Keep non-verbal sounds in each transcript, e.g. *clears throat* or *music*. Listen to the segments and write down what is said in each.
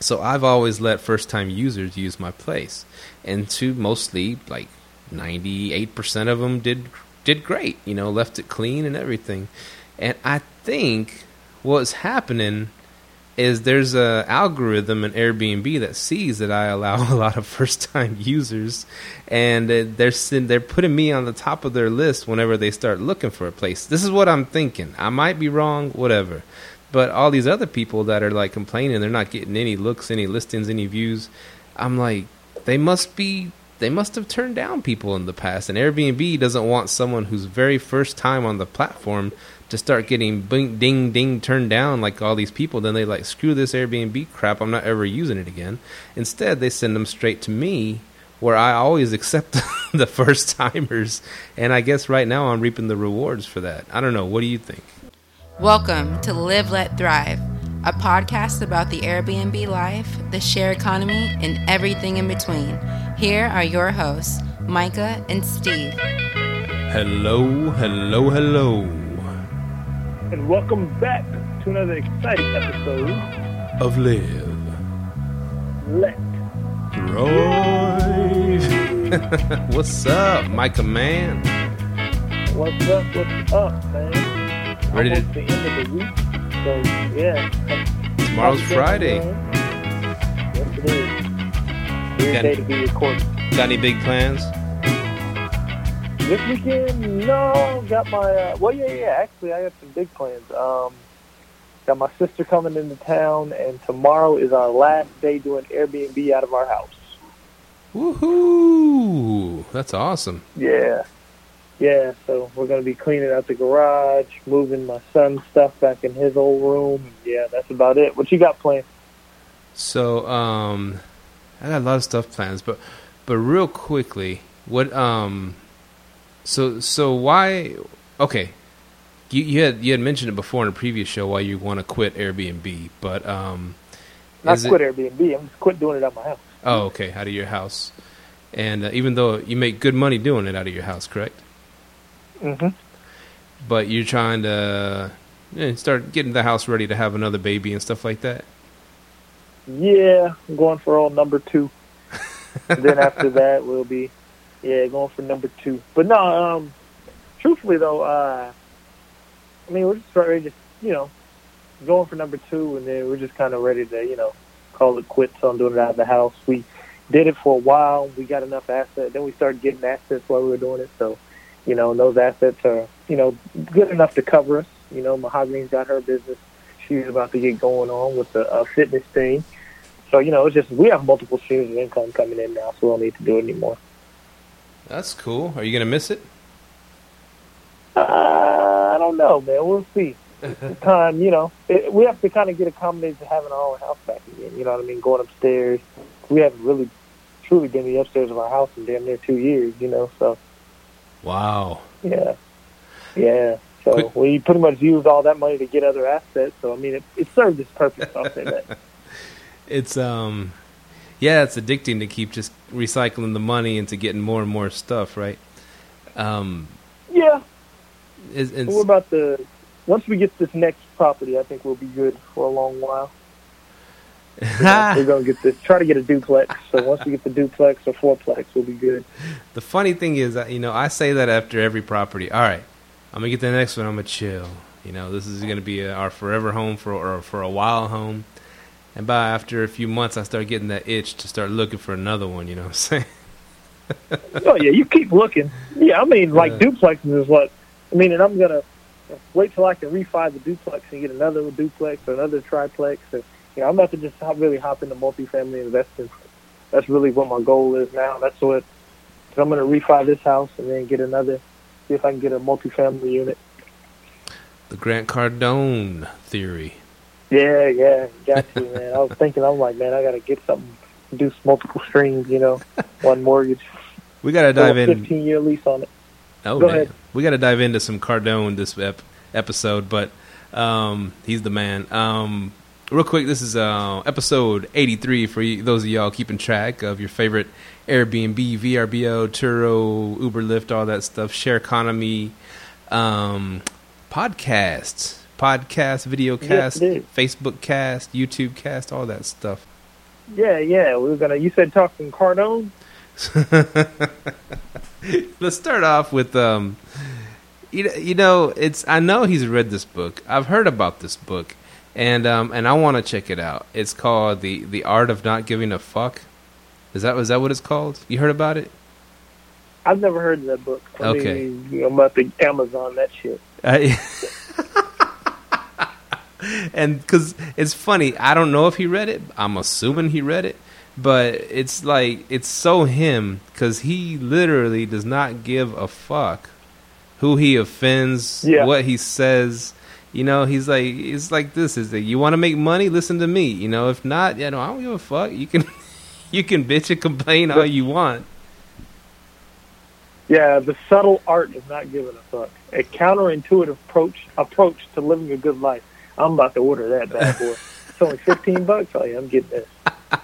So I've always let first time users use my place, and to mostly like ninety eight percent of them did did great. You know, left it clean and everything. And I think what's happening is there's a algorithm in Airbnb that sees that I allow *laughs* a lot of first time users, and they're they're putting me on the top of their list whenever they start looking for a place. This is what I'm thinking. I might be wrong, whatever. But all these other people that are like complaining they're not getting any looks, any listings, any views, I'm like, they must be they must have turned down people in the past. And Airbnb doesn't want someone who's very first time on the platform to start getting bing, ding ding turned down like all these people. Then they like screw this airbnb crap. I'm not ever using it again. Instead they send them straight to me where i always *laughs* accept the first timers. And i guess right now i'm reaping the rewards for that. I don't know. What do you think welcome to live let thrive a podcast about the airbnb life the share economy and everything in between here are your hosts micah and steve hello hello hello and welcome back to another exciting episode of Live. Let Thrive. *laughs* what's up, Micah man? What's up? What's up, man? Ready to the end of the week, so yeah. Tomorrow's Friday. Yes, it is. Weird day to be recording. Got any big plans? This weekend, no. Got my uh, well, yeah, yeah. Actually, I got some big plans. Um, got my sister coming into town, and tomorrow is our last day doing Airbnb out of our house. Woohoo! That's awesome. Yeah, yeah. So we're gonna be cleaning out the garage, moving my son's stuff back in his old room. Yeah, that's about it. What you got planned? So, um, I got a lot of stuff plans, but but real quickly, what um so so why? Okay, you, you had you had mentioned it before in a previous show why you want to quit Airbnb, but um, not quit it, Airbnb. I'm just quit doing it at my house. Oh, okay, out of your house, and uh, even though you make good money doing it out of your house, correct? Mm-hmm. But you're trying to start getting the house ready to have another baby and stuff like that. Yeah, I'm going for all number two. *laughs* then after that, we'll be yeah, going for number two. But no, um, truthfully though, uh, I mean, we're just ready, just you know, going for number two, and then we're just kind of ready to, you know, call it quits on doing it out of the house. We did it for a while. We got enough assets. Then we started getting assets while we were doing it. So, you know, and those assets are, you know, good enough to cover us. You know, Mahogany's got her business. She's about to get going on with the uh, fitness thing. So, you know, it's just we have multiple streams of income coming in now, so we don't need to do it anymore. That's cool. Are you gonna miss it? Uh, I don't know, man. We'll see. *laughs* time, you know, it, we have to kind of get accommodated to having our own house back again. You know what I mean? Going upstairs, we haven't really, truly been the upstairs of our house in damn near two years. You know, so. Wow. Yeah. Yeah. So Quick. we pretty much used all that money to get other assets. So I mean, it, it served its purpose. I'll say that. *laughs* it's um yeah, it's addicting to keep just recycling the money into getting more and more stuff, right? Um, yeah. It's, it's, we're about to once we get this next property, I think we'll be good for a long while. *laughs* we're gonna get this. Try to get a duplex. So once we get the duplex or fourplex, we'll be good. The funny thing is, you know, I say that after every property. All right, I'm gonna get the next one. I'm gonna chill. You know, this is gonna be a, our forever home for or for a while home. And by after a few months, I start getting that itch to start looking for another one. You know what I'm saying? *laughs* oh yeah, you keep looking. Yeah, I mean, like uh, duplexes is what I mean, and I'm gonna wait till I can refi the duplex and get another duplex or another triplex. And you know, I'm about to just hop, really hop into multifamily investing. That's really what my goal is now. That's what i I'm gonna refi this house and then get another. See if I can get a multifamily unit. The Grant Cardone theory. Yeah, yeah, got to, man. I was thinking, I'm like, man, I got to get something, do multiple streams, you know, one mortgage. We got to dive in. 15 year lease on it. Oh, Go man. Ahead. We got to dive into some Cardone this ep- episode, but um, he's the man. Um, real quick, this is uh, episode 83 for you, those of y'all keeping track of your favorite Airbnb, VRBO, Turo, Uber, Lyft, all that stuff, share economy um, podcasts podcast, video cast, Facebook cast, YouTube cast, all that stuff. Yeah, yeah. We were gonna. You said talking Cardone. *laughs* Let's start off with um, you know, you know, it's I know he's read this book. I've heard about this book, and um, and I want to check it out. It's called the the Art of Not Giving a Fuck. Is that is that what it's called? You heard about it? I've never heard of that book. I Okay. mean, you know, I'm about to Amazon that shit. I, *laughs* and because it's funny, I don't know if he read it. I'm assuming he read it, but it's like it's so him because he literally does not give a fuck who he offends, Yeah. what he says. You know, he's like it's like this is that you want to make money, listen to me. You know, if not, you know, I don't give a fuck. You can *laughs* you can bitch and complain all you want. Yeah, the subtle art of not giving a fuck. A counterintuitive approach approach to living a good life. I'm about to order that bad boy. *laughs* it's only fifteen bucks. Oh yeah, I'm getting this. *laughs*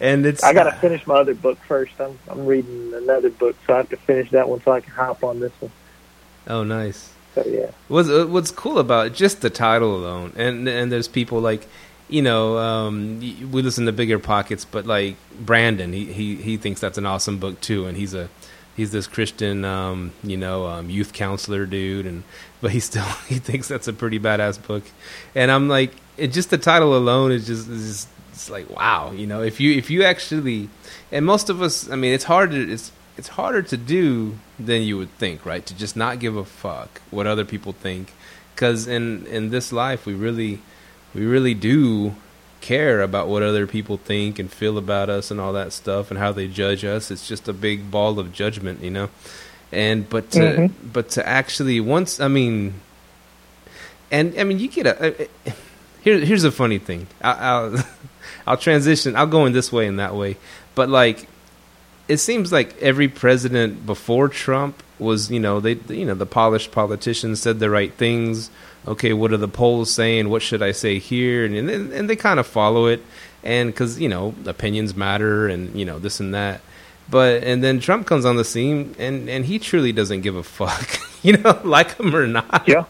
And it's I gotta finish my other book first. I'm I'm reading another book, so I have to finish that one so I can hop on this one. oh nice. Yeah. What's uh, what's cool about it, just the title alone, and and there's people like, you know, um, we listen to Bigger Pockets, but like Brandon, he he he thinks that's an awesome book too, and he's a he's this Christian, um, you know, um, youth counselor dude, and but he still *laughs* he thinks that's a pretty badass book, and I'm like, it just the title alone is just is just it's like wow, you know, if you if you actually, and most of us, I mean, it's hard to it's it's harder to do than you would think, right? To just not give a fuck what other people think, because in in this life we really we really do care about what other people think and feel about us and all that stuff and how they judge us. It's just a big ball of judgment, you know. And but to Mhm. but to actually once I mean, and I mean you get a. Here, here's a funny thing. I, I'll *laughs* I'll transition. I'll go in this way and that way, but like it seems like every president before Trump was, you know, they, you know, the polished politicians said the right things. Okay, what are the polls saying? What should I say here? And and, and they kind of follow it, and because you know opinions matter, and you know this and that. But and then Trump comes on the scene, and and he truly doesn't give a fuck, *laughs* you know, like him or not Yeah.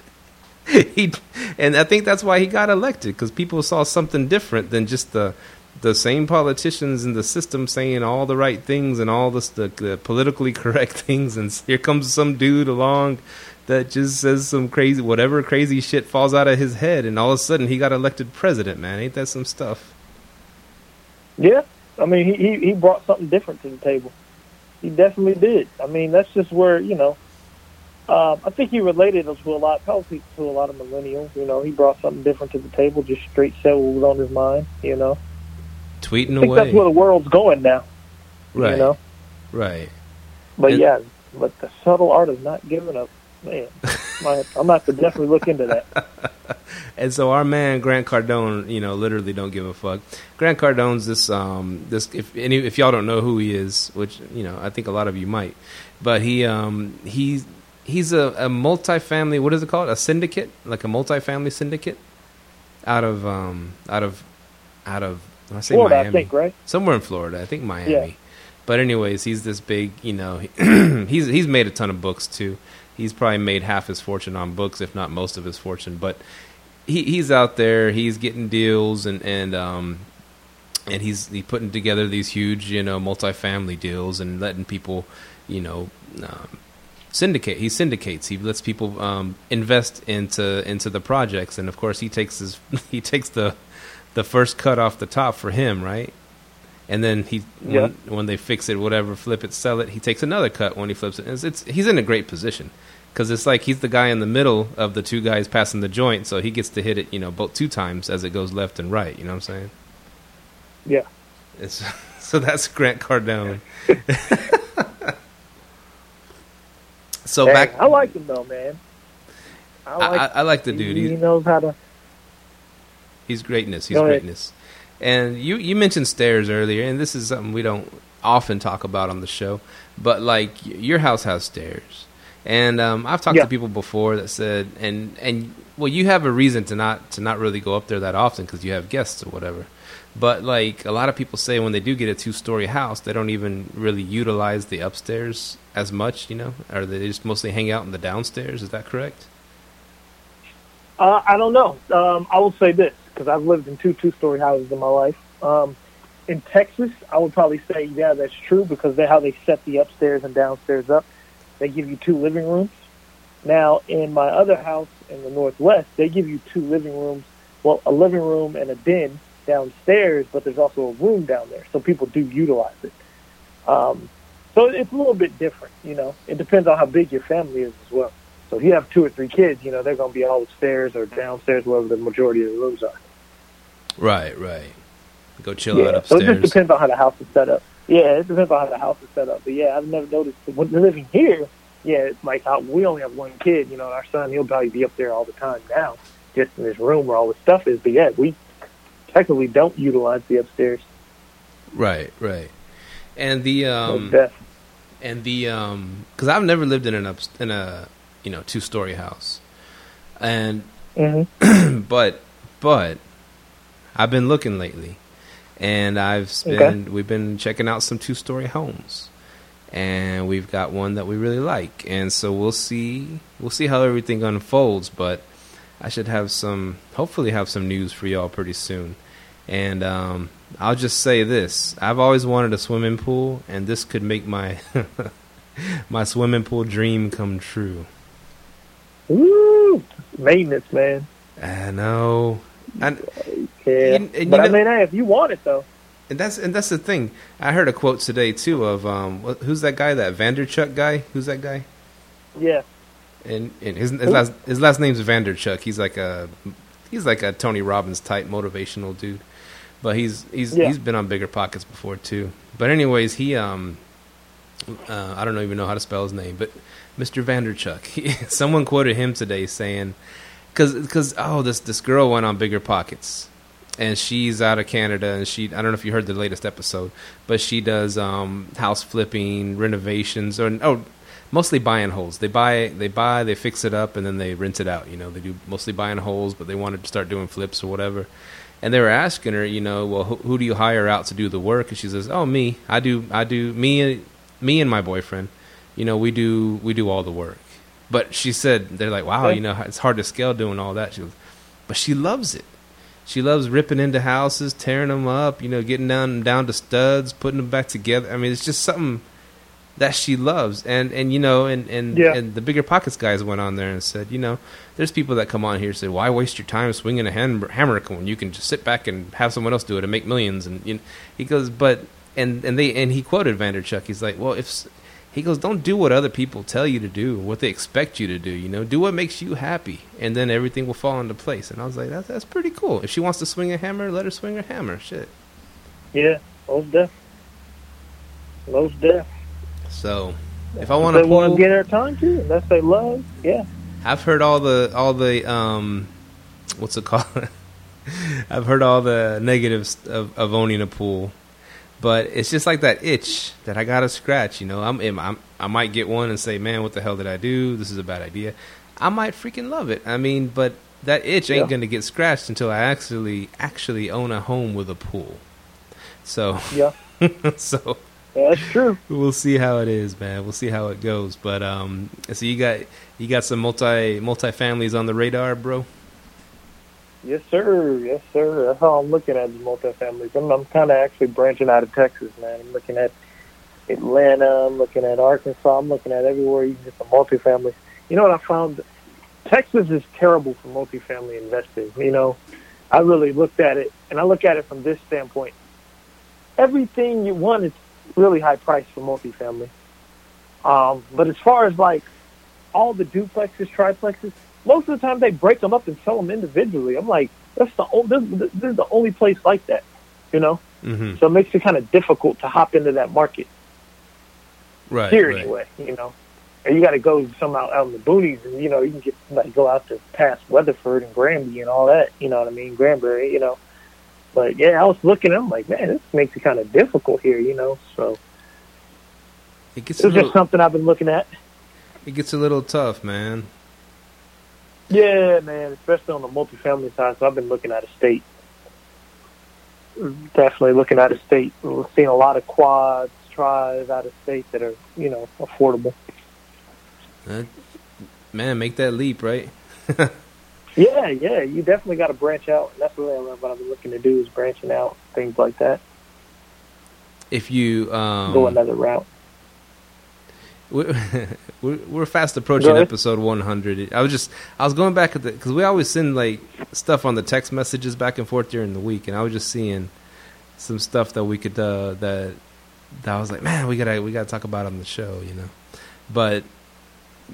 *laughs* he and I think that's why he got elected because people saw something different than just the the same politicians in the system saying all the right things and all this the, the politically *laughs* correct things and here comes some dude along that just says some crazy whatever crazy shit falls out of his head and all of a sudden he got elected president man ain't that some stuff Yeah, I mean, he, he he brought something different to the table. He definitely did. I mean, that's just where you know. Um, I think he related us to a lot, probably to a lot of millennials. You know, he brought something different to the table, just straight said what was on his mind. You know, tweeting I think that's where the world's going now. right You know, right but And- yeah, but the subtle art of not giving up, man. *laughs* I'm gonna have to definitely look into that. *laughs* And so our man Grant Cardone, you know, literally don't give a fuck. Grant Cardone's this um this if any if y'all don't know who he is, which you know I think a lot of you might, but he um he's he's a, a multifamily what is it called a syndicate like a multifamily syndicate out of um out of out of I say Florida, Miami I think, right? somewhere in Florida. I think Miami. Yeah. But anyways, he's this big. You know, *clears throat* he's he's made a ton of books too. He's probably made half his fortune on books, if not most of his fortune. But he he's out there. He's getting deals and and um and he's he putting together these huge you know multifamily deals and letting people you know. Um, syndicate he syndicates he lets people um, invest into into the projects and of course he takes his *laughs* he takes the the first cut off the top for him right and then he Yeah. when, when they fix it whatever flip it sell it he takes another cut when he flips it it's, it's he's in a great position because it's like he's the guy in the middle of the two guys passing the joint so he gets to hit it you know both two times as it goes left and right you know what i'm saying Yeah. it's, *laughs* so that's grant cardone *laughs* so Hey, back I like him though, man. I like. I, I like the dude. he He's, knows how to. He's greatness. He's greatness. And you you mentioned stairs earlier, and this is something we don't often talk about on the show. But like your house has stairs, and um, I've talked Yeah. to people before that said, and and well, you have a reason to not to not really go up there that often because you have guests or whatever. But like a lot of people say, when they do get a two story house, they don't even really utilize the upstairs as much, you know, or they just mostly hang out in the downstairs. Is that correct? Uh, I don't know. Um, I will say this: because I've lived in two two story houses in my life. Um, in Texas, I would probably say yeah, that's true because they how they set the upstairs and downstairs up. They give you two living rooms. Now, in my other house in the Northwest, they give you two living rooms. Well, a living room and a den downstairs, but there's also a room down there, so people do utilize it. Um, so it's a little bit different, you know. It depends on how big your family is as well. So if you have two or three kids, you know, they're going to be all upstairs or downstairs, wherever the majority of the rooms are. Right, right. Go chill yeah, out upstairs. So it just depends on how the house is set up. Yeah, it depends on how the house is set up. But yeah, I've never noticed when living here. Yeah, it's like uh, we only have one kid. You know, our son he'll probably be up there all the time now, just in this room where all the stuff is. But yeah, we technically don't utilize the upstairs. Right, right. And the um, and the um, because I've never lived in an up in a you know two story house, and Mhm. *clears throat* but but I've been looking lately, and I've been we've been checking out some two story homes, and we've got one that we really like, and so we'll see we'll see how everything unfolds. But I should have some hopefully have some news for y'all pretty soon, and um, I'll just say this: I've always wanted a swimming pool, and this could make my *laughs* my swimming pool dream come true. Woo! Maintenance, man. I know. And Yeah, And- and but you I mean, hey, if you want it though, And that's and that's the thing. I heard a quote today too of um who's that guy that Vanderchuck guy? Who's that guy? yeah, And, and his his last his last name's Vanderchuck. He's like a he's like a Tony Robbins type motivational dude. But he's he's Yeah. he's been on bigger pockets before too. But anyways, he um uh, I don't even know how to spell his name, but Mr. Vanderchuck. *laughs* Someone quoted him today saying cuz cuz oh this this girl went on bigger pockets and she's out of Canada and she I don't know if you heard the latest episode, but she does um house flipping, renovations or oh mostly buy and holds. They buy they buy, they fix it up and then they rent it out, you know. They do mostly buy and holds, but they wanted to start doing flips or whatever. And they were asking her, you know, well who, who do you hire out to do the work? And she says, "Oh, me. I do I do me me and my boyfriend. You know, we do we do all the work." But she said they're like, "Wow, you know, it's hard to scale doing all that." She goes, but she loves it. She loves ripping into houses, tearing them up, you know, getting down down to studs, putting them back together. I mean, it's just something that she loves. And and you know, and and, Yeah. and the bigger pockets guys went on there and said, you know, there's people that come on here and say, why waste your time swinging a ham- hammer when you can just sit back and have someone else do it and make millions? And you know, he goes, but and and they and he quoted Vanderchuck. He's like, well, if he goes, don't do what other people tell you to do, what they expect you to do. You know, do what makes you happy, and then everything will fall into place. And I was like, that's that's pretty cool. If she wants to swing a hammer, let her swing her hammer. Shit. yeah, most def, most def. So, if I want they to want to get their time to, unless they love, yeah, I've heard all the all the um, what's it called? *laughs* I've heard all the negatives of, of owning a pool, but it's just like that itch that I gotta scratch. You know, I'm, I'm I might get one and say, "Man, what the hell did I do? This is a bad idea." I might freaking love it. I mean, but that itch ain't Yeah. gonna get scratched until I actually actually own a home with a pool. So, yeah, *laughs* so yeah, that's true. we'll see how it is, man. We'll see how it goes. But um, so you got you got some multi multi families on the radar, bro. Yes, sir. Yes, sir. That's how I'm looking at the multifamilies. I'm, I'm kind of actually branching out of Texas, man. I'm looking at Atlanta. I'm looking at Arkansas. I'm looking at everywhere you can get some multifamilies. You know what I found? Texas is terrible for multifamily investing. You know, I really looked at it, and I look at it from this standpoint. Everything you want is really high price for multifamily. Um, but as far as like all the duplexes, triplexes, most of the time they break them up and sell them individually. I'm like, that's the o- this, this is the only place like that, you know. Mm-hmm. So it makes it kind of difficult to hop into that market Right. here right. anyway, you know. And you got to go somehow out in the boonies, and you know you can get like go out to past Weatherford and Granby and all that. You know what I mean, Granbury, you know. But yeah, I was looking. I'm like, man, this makes it kind of difficult here, you know. So It gets it's just something I've been looking at. it gets a little tough, man. Yeah, man, especially on the multifamily side. So I've been looking at a state. Definitely looking at a state. We're seeing a lot of quads, tries out of state that are, you know, affordable. Uh, man, make that leap, right? *laughs* Yeah, yeah, you definitely got to branch out. That's what, I, what I've been looking to do is branching out, things like that. If you um, Go another route. We're, *laughs* we're fast approaching episode 100. I was just I was going back at the because we always send like stuff on the text messages back and forth during the week, and I was just seeing some stuff that we could uh, that that I was like, man, we gotta we gotta talk about on the show, you know. But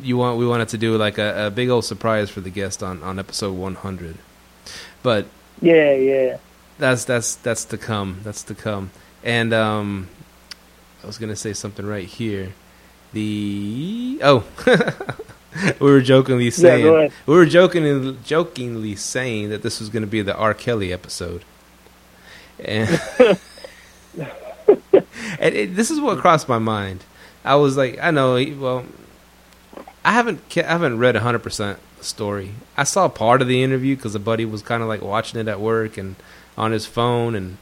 you want we wanted to do like a, a big old surprise for the guest on on episode 100, but Yeah, yeah. that's that's that's to come. That's to come. And um, I was gonna say something right here. The oh, *laughs* we were jokingly saying ahead. we were jokingly jokingly saying that this was gonna be the R. Kelly episode. And, *laughs* and it, this is what crossed my mind. I was like, I know, well, I haven't I haven't read hundred percent the story. I saw part of the interview because a buddy was kind of like watching it at work and on his phone, and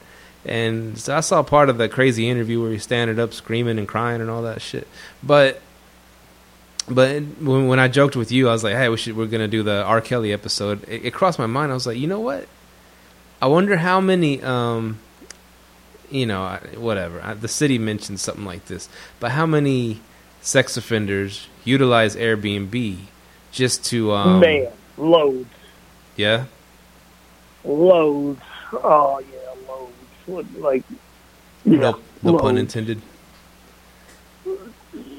and so I saw part of the crazy interview where he's standing up screaming and crying and all that shit. But but when when I joked with you, I was like, hey, we should we're gonna do the R. Kelly episode. It, it crossed my mind. I was like, you know what? I wonder how many um you know, whatever. I, the city mentioned something like this, but how many sex offenders utilize Airbnb just to um Man, loads, yeah loads. Oh yeah. What, like, yeah, no no pun intended Yeah,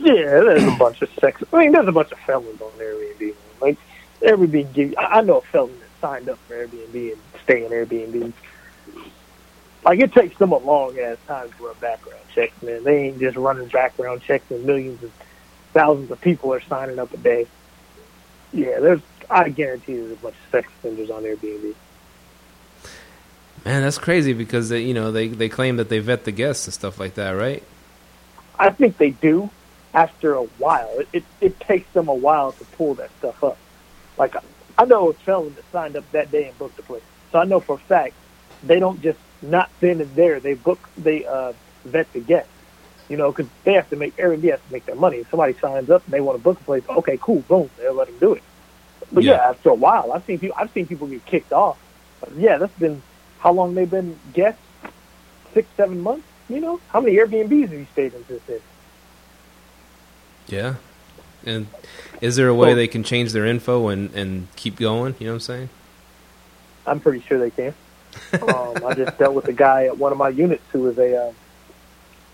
there's a bunch of sex. I mean, there's a bunch of felons on Airbnb. Like Airbnb, give, I know a felon that signed up for Airbnb and stay in Airbnb. Like it takes them a long ass time to run background checks, man. They ain't just running background checks and millions and thousands of people are signing up a day. Yeah, there's. I guarantee there's a bunch of sex offenders on Airbnb. Man that's crazy because they, you know they they claim that they vet the guests and stuff like that right I think they do after a while. It, it it takes them a while to pull that stuff up. Like I know a felon that signed up that day and booked the place, so I know for a fact they don't just not then and there. They book they uh, vet the guest, you know, because they have to make Airbnb has to make their money. If somebody signs up and they want to book a place, okay, cool, boom, they'll let them do it. But yeah, Yeah. after a while, I've seen people I've seen people get kicked off. But yeah, that's been how long they've been guests? Six, seven months. You know, how many Airbnbs have you stayed in since then? yeah and is there a way Well- they can change their info and and keep going you know what i'm saying I'm pretty sure they can. um, I just dealt with a guy at one of my units who was a uh,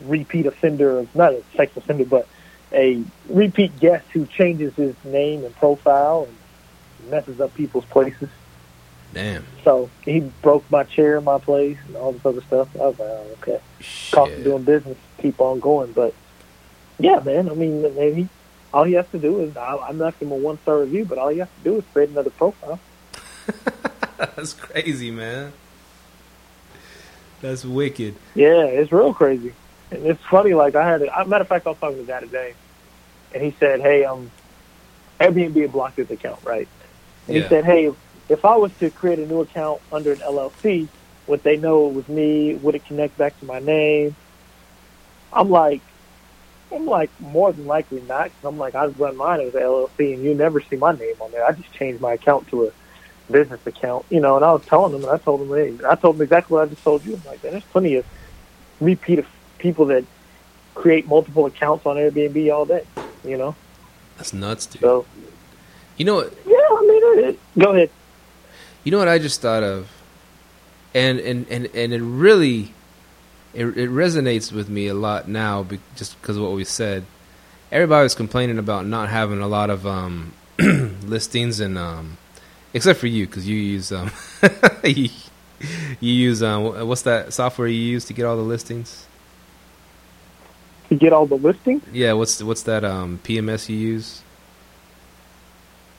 repeat offender, of not a sex offender, but a repeat guest who changes his name and profile and messes up people's places. Damn So he broke my chair in my place and all this other stuff. I was like, oh, okay. Cost of Shit. doing business, keep on going. But yeah, man, I mean, maybe all he has to do is, I, I'm not him a one star review, but all he has to do is create another profile. *laughs* *laughs* that's crazy man that's wicked Yeah, it's real crazy. And it's funny, like I had a matter of fact I was talking to a guy today and he said, Hey, um Airbnb had blocked his account, right? And Yeah. he said, Hey, if I was to create a new account under an LLC, would they know it was me? Would it connect back to my name? I'm like I'm like more than likely not. 'cause I'm like I run mine as an LLC, and you never see my name on there. I just changed my account to a business account, you know. And I was telling them, and I told them, hey, I told them exactly what I just told you. I'm like, man, there's plenty of repeat of people that create multiple accounts on Airbnb all day, you know. that's nuts dude So you know what yeah, I mean, it, it, go ahead. You know what I just thought of, and and and and it really, it it resonates with me a lot now, be, just because of what we said. Everybody was complaining about not having a lot of um, *clears throat* listings, and um, except for you, because you use um, *laughs* you, you use um, what's that software you use to get all the listings? To get all the listings, Yeah, what's what's that um, PMS you use?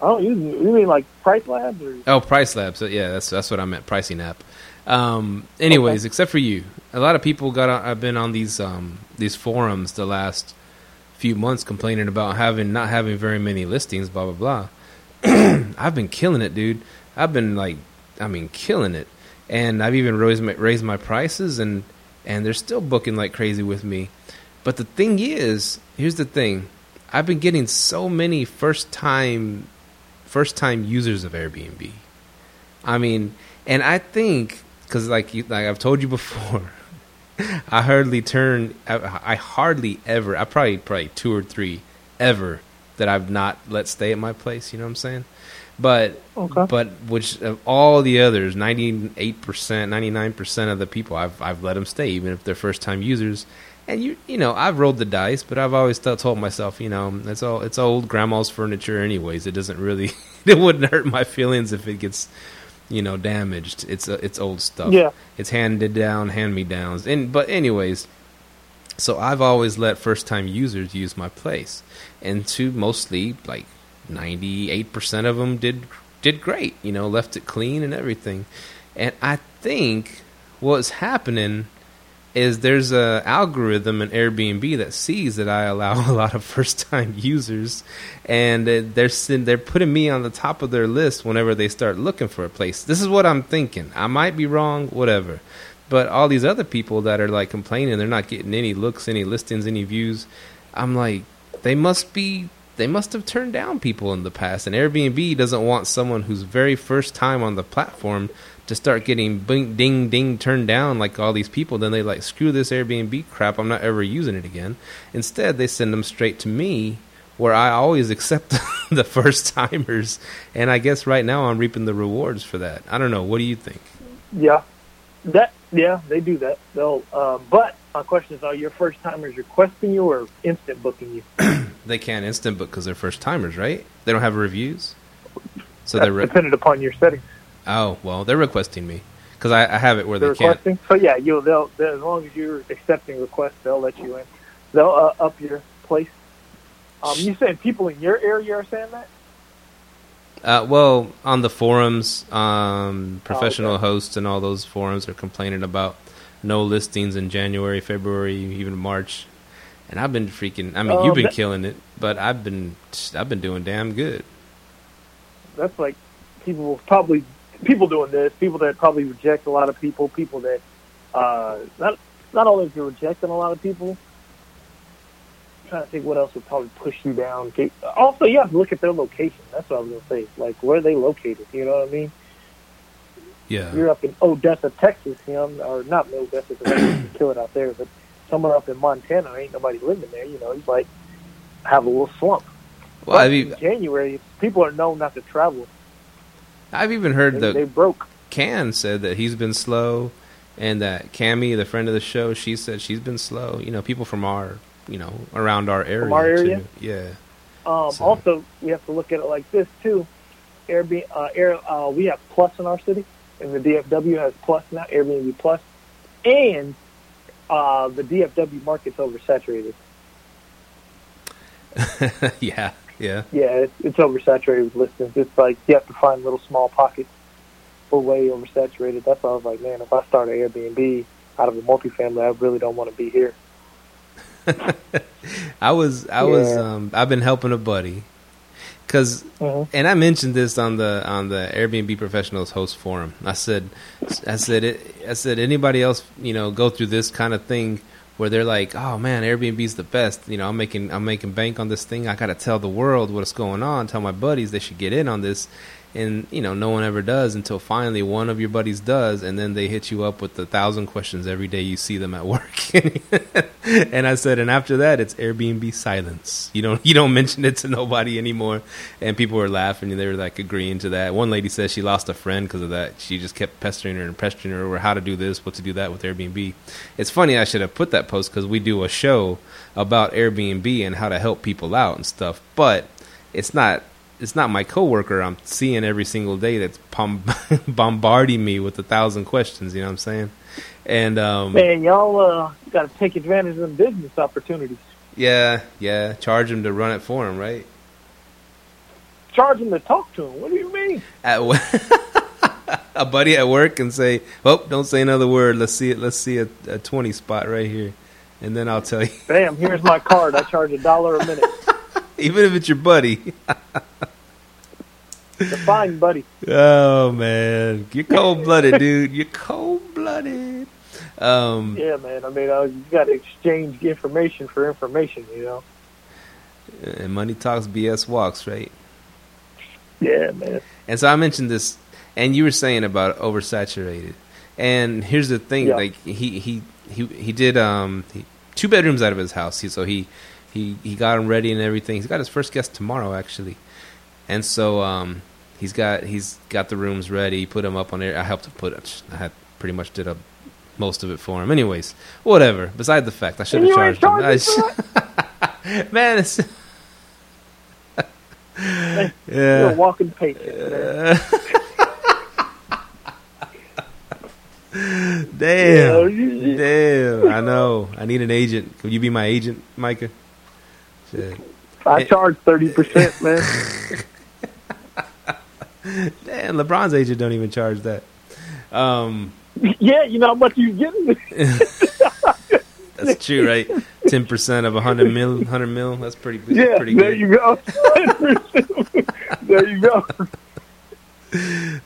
I don't. You mean like Price Labs or Oh, Price Labs. Yeah, that's that's what I meant. Pricing app. Um, anyways, except for you, a lot of people got. On, I've been on these um, these forums the last few months complaining about having not having very many listings. Blah blah blah. *clears throat* I've been killing it, dude. I've been like, I mean, killing it, and I've even raised my, raised my prices, and and they're still booking like crazy with me. But the thing is, here's the thing: I've been getting so many first time first time users of Airbnb. I mean, and I think because like you, like I've told you before, *laughs* I hardly turn. I, I hardly ever. I probably probably two or three ever that I've not let stay at my place. You know what I'm saying? But Okay. but which of all the others, ninety eight percent, ninety nine percent of the people, I've I've let them stay, even if they're first time users. And you you know I've rolled the dice, but I've always told myself, you know, it's all it's old grandma's furniture, anyways. It doesn't really, *laughs* it wouldn't hurt my feelings if it gets, you know, damaged. It's uh, it's old stuff. Yeah. It's handed down, hand me downs. And but anyways, so I've always let first time users use my place, and to mostly like ninety eight percent of them did did great. You know, left it clean and everything. And I think what's happening is there's a algorithm in Airbnb that sees that I allow *laughs* a lot of first time users, and they're they're putting me on the top of their list whenever they start looking for a place. This is what I'm thinking. I might be wrong, whatever. But all these other people that are like complaining, they're not getting any looks, any listings, any views. I'm like, they must be they must have turned down people in the past and airbnb doesn't want someone who's very first time on the platform to start getting bing, ding ding turned down like all these people then they like screw this airbnb crap i'm not ever using it again instead they send them straight to me where i always accept *laughs* the first timers and i guess right now i'm reaping the rewards for that i don't know what do you think Yeah, that yeah they do that. They'll. Uh, but my question is, are your first timers requesting you or instant booking you? *clears throat* they can't instant book because they're first timers right they don't have reviews so That's they're re- dependent upon your settings. Oh well they're requesting me because I, I have it where They're they can't requesting. So yeah, you they'll, they'll as long as you're accepting requests, they'll let you in. They'll uh, up your place. Um, you saying people in your area are saying that? Uh, well, on the forums, um, professional Oh, okay. hosts and all those forums are complaining about no listings in January, February, even March. And I've been freaking. I mean, Oh, you've been that- killing it, but I've been. I've been doing damn good. That's like people will probably people doing this. People that probably reject a lot of people. People that uh, not not only if you're rejecting a lot of people. I'm trying to think what else would probably push you down. Also, you have to look at their location. That's what I was gonna say. Like where are they located? You know what I mean? Yeah. you're up in Odessa, Texas, you know, or not Odessa because they kill it out there, but somewhere up in Montana, ain't nobody living there. You know, you like have a little slump. Well, But I mean, in January, people are known not to travel. I've even heard They, that they broke. Can said that he's been slow, and that Cammy, the friend of the show, she said she's been slow. You know, people from our, you know, around our area. our area? Too. Yeah. Um, So- Also, we have to look at it like this too. Airbnb, uh, Air, uh, we have Plus in our city, and the DFW has Plus now, Airbnb Plus, and uh, the DFW market's oversaturated. *laughs* yeah. Yeah. Yeah, it's, it's oversaturated with listings. It's like you have to find little small pockets. We're way oversaturated. That's why I was like, man, if I start an Airbnb out of a multifamily, I really don't want to be here. *laughs* I was I was um I've been helping a buddy cuz Mhm. and I mentioned this on the on the Airbnb professionals host forum. I said I said it I said anybody else, you know, go through this kind of thing where they're like, "Oh man, Airbnb's the best. You know, I'm making I'm making bank on this thing. I got to tell the world what's going on, tell my buddies they should get in on this." And you know, no one ever does until finally one of your buddies does, and then they hit you up with a thousand questions every day you see them at work. *laughs* and I said, and after that, it's Airbnb silence. You don't you don't mention it to nobody anymore. And people were laughing and they were like agreeing to that. One lady says she lost a friend because of that. She just kept pestering her and pestering her over how to do this, what to do that with Airbnb. It's funny I should have put that post because we do a show about Airbnb and how to help people out and stuff. But it's not it's not my coworker I'm seeing every single day that's *laughs* bombarding me with a thousand questions. You know what I'm saying? And um, Man, y'all uh, got to take advantage of them business opportunities. yeah, yeah, charge him to run it for him, right? Charge them to talk to them. What do you mean? At w- *laughs* a buddy at work and say, "Oh, don't say another word. Let's see it. Let's see a, a twenty spot right here, and then I'll tell you." Bam, here's my card. I charge a dollar a minute. *laughs* Even if it's your buddy. The fine, buddy. Oh man, you're cold blooded, dude. You're cold blooded. Um, Yeah, man. I mean, uh, you got to exchange information for information, you know? and money talks, BS walks, right? Yeah, man. And so I mentioned this, And you were saying about oversaturated. And here's the thing: Yeah. like he he he he did um he, two bedrooms out of his house. He, so he he he got them ready and everything. He's got his first guest tomorrow actually, and so um he's got he's got the rooms ready. Put them up on there. I helped him put it. I had pretty much did up most of it for him. Anyways, whatever. Beside the fact, I should have charged him. Sh- *laughs* Man, it's *laughs* *laughs* You're a walking patient. Yeah, Damn. Damn. I know. I need an agent. Could you be my agent, Micah? Shit. I charge thirty percent, man. *laughs* Damn, LeBron's agent don't even charge that. Um, yeah, you know how much you getting? *laughs* *laughs* that's true, right? Ten percent of a hundred mil, hundred mil. That's pretty good. Yeah, pretty there good. you go. there you go.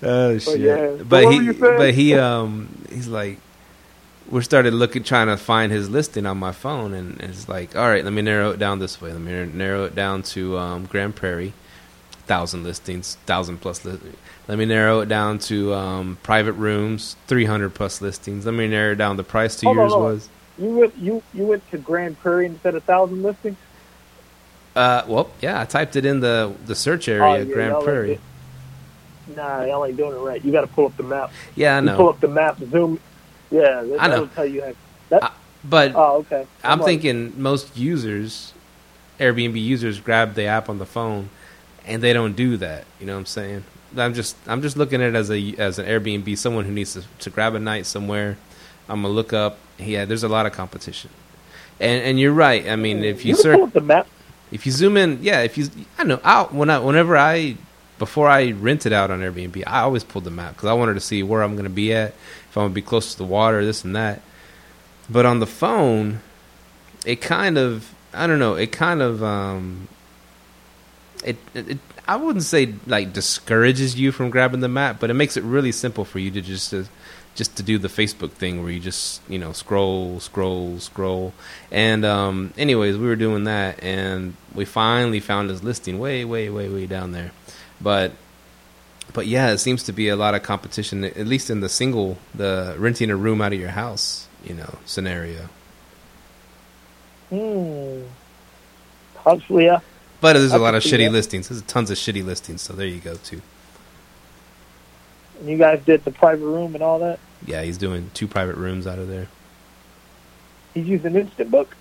Oh shit! yeah. But he, were you saying? but he, um, he's like, we started looking, trying to find his listing on my phone, and it's like, all right, let me narrow it down this way. Let me narrow it down to um, Grand Prairie, thousand listings, thousand plus. Li- let me narrow it down to um, private rooms, three hundred plus listings. Let me narrow down the price to Hold yours on. was. You went you you went to Grand Prairie instead of Thousand Listings. Uh, well, yeah, I typed it in the the search Oh, area, yeah, Grand y'all ain't Prairie. do- Nah, y'all ain't doing it right. You got to pull up the map. Yeah, I You pull up the map, zoom. Yeah, that, I know. that'll tell you. How, that, I- but oh, okay. I'm like, thinking most users, Airbnb users, grab the app on the phone, and they don't do that. You know what I'm saying? I'm just I'm just looking at it as a as an Airbnb, someone who needs to, to grab a night somewhere. I'm gonna look up. Yeah, there's a lot of competition, and and you're right. I mean, if you can search, the map. if you zoom in, yeah, if you, I know, I when I whenever I before I rented out on Airbnb, I always pulled the map because I wanted to see where I'm going to be at, if I'm going to be close to the water, this and that. But on the phone, it kind of, I don't know, it kind of, um, it, it, I wouldn't say like discourages you from grabbing the map, but it makes it really simple for you to just to just to do the Facebook thing where you just you know scroll, scroll, scroll. And um, anyways, we were doing that, and we finally found his listing way, way, way, way down there. But but yeah, it seems to be a lot of competition, at least in the single, the renting a room out of your house, you know, scenario. Hmm. Possibly, yeah. But there's a lot of shitty that. listings. There's tons of shitty listings. So there you go too. And you guys did the private room and all that. Yeah, he's doing two private rooms out of there. He's using Instant Book.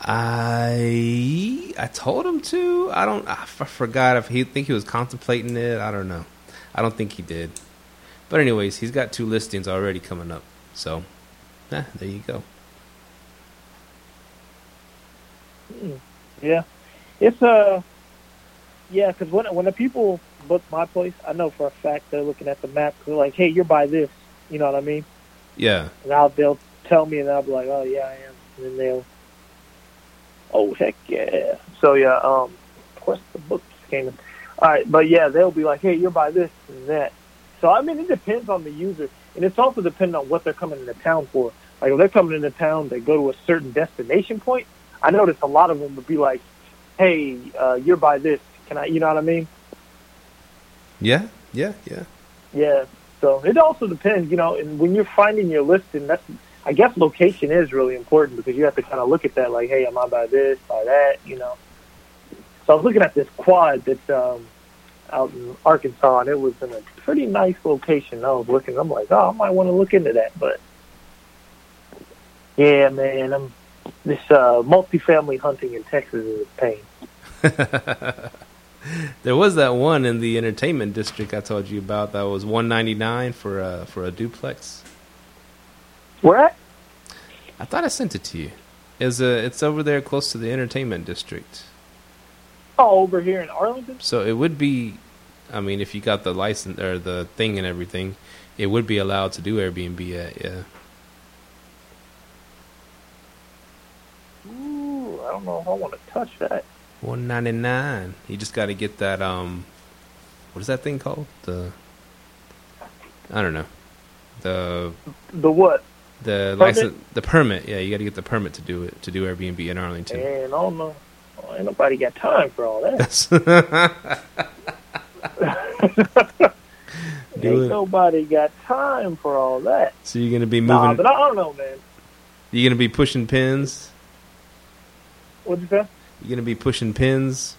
I I told him to. I don't. I forgot if he think he was contemplating it. I don't know. I don't think he did. But anyways, he's got two listings already coming up. So, yeah, there you go. Hmm. Yeah, it's uh, yeah, because when when the people book my place, I know for a fact they're looking at the map. They're like, "Hey, you're by this," you know what I mean? Yeah, And I'll they'll tell me, and I'll be like, "Oh yeah, I am." And then they'll, "Oh heck yeah!" So yeah, um, of course the book just came in. All right, but yeah, they'll be like, "Hey, you're by this and that." So I mean, it depends on the user, and it's also dependent on what they're coming into town for. Like if they're coming into town, they go to a certain destination point. I noticed a lot of them would be like, "Hey, uh, you're by this. Can I?" You know what I mean? yeah, yeah, yeah. Yeah. So it also depends, you know, and when you're finding your listing, that's I guess location is really important because you have to kind of look at that, like, hey, am I by this, by that, you know. So I was looking at this quad that's um, out in Arkansas, and it was in a pretty nice location. I was looking, I'm like, oh, I might want to look into that, but yeah, man, I'm this uh, multifamily hunting in Texas is a pain. *laughs* there was that one in the entertainment district I told you about that was one ninety nine for a for a duplex. Where at? I thought I sent it to you. It's a, it's over there close to the entertainment district. Oh, over here in Arlington. So it would be, I mean, if you got the license or the thing and everything, it would be allowed to do Airbnb at, yeah. Ooh, I don't know if I want to touch that. One ninety nine. You just got to get that. Um, what is that thing called? The I don't know. The The what? the Permit? license, the permit. Yeah, you got to get the permit to do it to do Airbnb in Arlington. Man, I don't know. Oh, ain't nobody got time for all that. *laughs* *laughs* Ain't it. nobody got time for all that. So you're gonna be Nah, moving. but I don't know, man. you're gonna be pushing pins. What'd you say? You're gonna be pushing pins.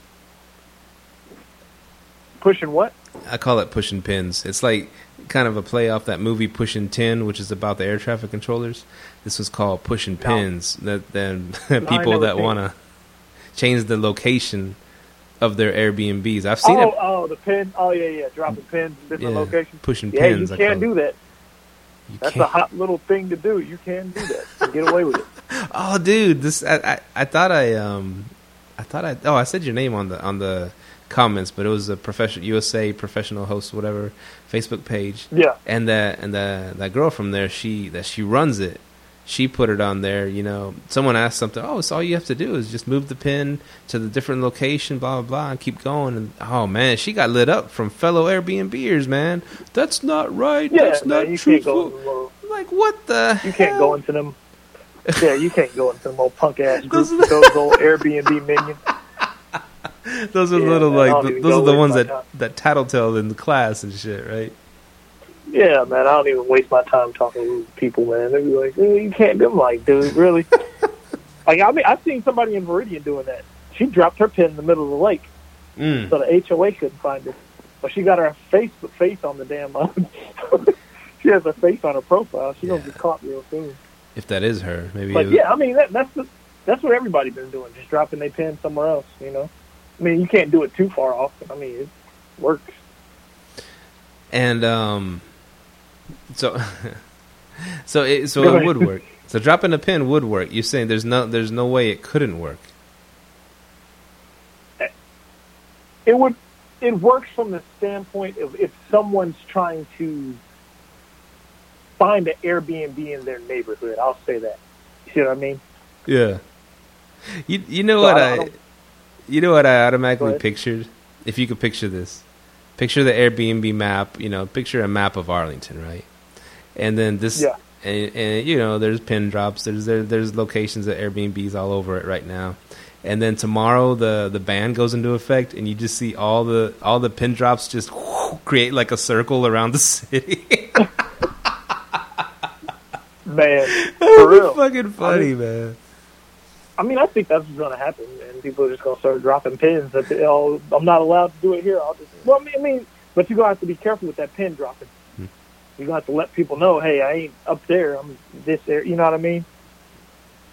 Pushing what? I call it pushing pins. It's like kind of a play off that movie Pushing Tin, which is about the air traffic controllers. This was called Pushing No. Pins. That then *laughs* *laughs* people that want to change the location of their Airbnbs. I've seen oh, it. oh, the pin. Oh, yeah, yeah. Dropping pins in different Yeah, locations. pushing Yeah, pins. you I can't do that. You That's can't. a hot little thing to do. You can do that. Get away with it. *laughs* Oh, dude, this I, I I thought I um I thought I oh I said your name on the on the comments, but it was a professional USA professional host whatever Facebook page, Yeah. and that and the that girl from there she that she runs it. She put it on there, you know. Someone asked something. Oh, so all you have to do is just move the pin to the different location, blah blah blah, and keep going. And oh man, she got lit up from fellow Airbnbers, man. That's not right. Yeah, That's not You can't go. truthful. in little- Like what the? You can't go into them. *laughs* Yeah, you can't go into them old punk ass groups Those- with those old Airbnb minions. *laughs* Those are Yeah, little like don't th- even those are the ones that time. that tattletale in the class and shit, right? Yeah, man. I don't even waste my time talking to people, man. They be like, eh, you can't do them like, dude, really? *laughs* like, I mean, I've seen somebody in Meridian doing that. She dropped her pin in the middle of the lake, Mm. so the HOA couldn't find her. But she got her face face on the damn. she has her face on her profile. She gonna Yeah. get caught real soon. If that is her, maybe. But it- yeah, I mean that, that's the, that's what everybody's been doing, just dropping their pin somewhere else. You know, I mean you can't do it too far off. But, I mean it works. And um, so *laughs* so it, so it would work. So dropping a pin would work. You're saying there's no there's no way it couldn't work. It would it works from the standpoint of if someone's trying to find an Airbnb in their neighborhood. I'll say that. You see what I mean? Yeah. You you know So what I I, I you know what I automatically pictured? If you could picture this. Picture the Airbnb map, you know, picture a map of Arlington, right? And then this Yeah. and, and you know, there's pin drops, there's there, there's locations of Airbnbs all over it right now. And then tomorrow the the ban goes into effect and you just see all the all the pin drops just *laughs* create like a circle around the *laughs* city. Man, *laughs* for real. fucking funny, I mean- man. I mean, I think that's what's going to happen, and people are just going to start dropping pins. That they, oh, I'm not allowed to do it here. I'll just. Well, I mean, I mean but you're going to have to be careful with that pin dropping. Hmm. You're going to have to let people know, hey, I ain't up there. I'm this there. You know what I mean?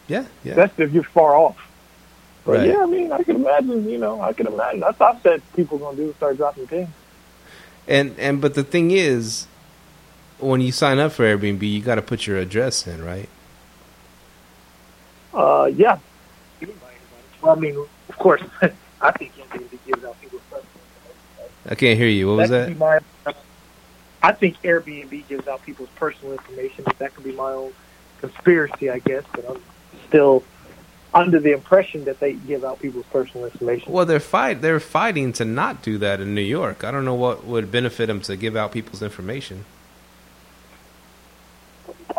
Yeah, yeah. That's if you're far off. But Right. yeah, I mean, I can imagine. You know, I can imagine. That's what I said people going to do start dropping pins. And and but the thing is, when you sign up for Airbnb, you got to put your address in, right? Uh, yeah. Well, I mean, of course, *laughs* I think Airbnb gives out people's personal information. I can't hear you. What was could that? my- I think Airbnb gives out people's personal information. But that could be my own conspiracy, I guess, but I'm still under the impression that they give out people's personal information. Well, they're fight. They're fighting to not do that in New York. I don't know what would benefit them to give out people's information.